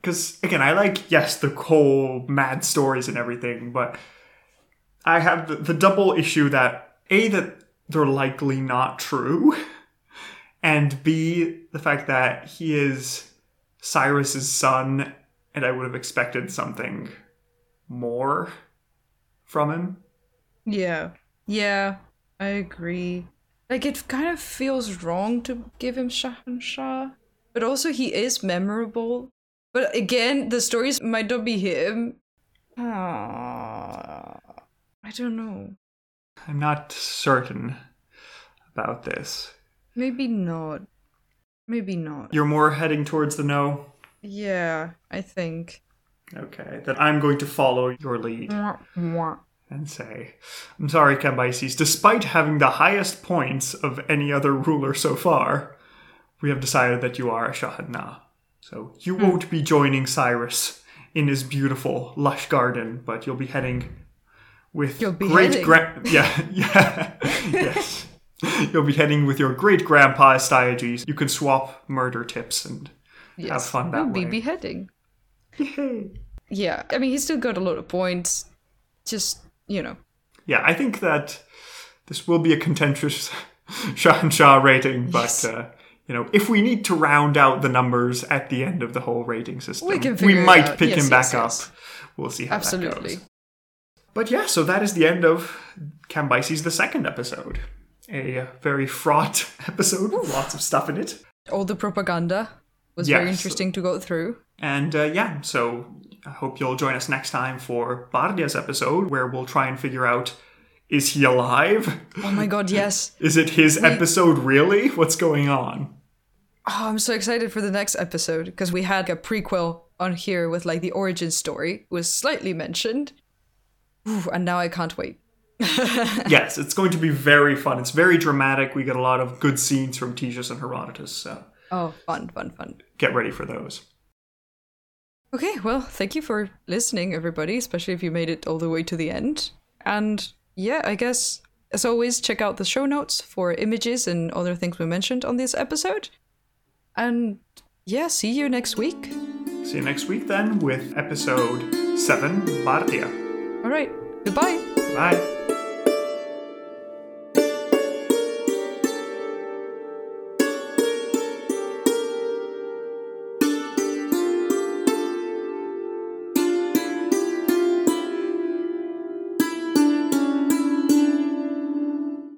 Because, again, I like, yes, the whole mad stories and everything, but I have the, the double issue that A, that they're likely not true, and B, the fact that he is Cyrus's son, and I would have expected something more from him. Yeah. Yeah, I agree. Like it kind of feels wrong to give him Shahanshah, but also he is memorable. But again, the stories might not be him. Ah, I don't know. I'm not certain about this. Maybe not. Maybe not. You're more heading towards the no? Yeah, I think. Okay, then I'm going to follow your lead. And say, I'm sorry, Cambyses, despite having the highest points of any other ruler so far, we have decided that you are a Shahadna. So you Hmm. won't be joining Cyrus in his beautiful, lush garden, but you'll be heading with You'll be great heading. gra- yeah, yeah, yes. You'll be heading with your great grandpa Astyages. You can swap murder tips and Yes, fun that we'll be beheading. Yeah, I mean, he's still got a lot of points. Just, you know. Yeah, I think that this will be a contentious Shahanshah rating, but Yes. uh, you know, if we need to round out the numbers at the end of the whole rating system, We it might pick Yes, him back yes, up. We'll see how that Absolutely. goes. But yeah, so that is the end of Cambyses the second episode. A uh, very fraught episode with lots of stuff in it. All the propaganda was very interesting to go through. And uh, yeah, so I hope you'll join us next time for Bardia's episode, where we'll try and figure out is he alive? Oh my god, yes. Is it his episode really? What's going on? Oh, I'm so excited for the next episode because we had a prequel on here with like the origin story was slightly mentioned. Ooh, and now I can't wait. yes, it's going to be very fun. It's very dramatic. We get a lot of good scenes from Ctesias and Herodotus, so Oh, fun, fun, fun. get ready for those. Okay, well, thank you for listening, everybody, especially if you made it all the way to the end. And yeah, I guess, as always, check out the show notes for images and other things we mentioned on this episode. And yeah, see you next week. See you next week then with episode 7 Bardia. All right, goodbye. Bye.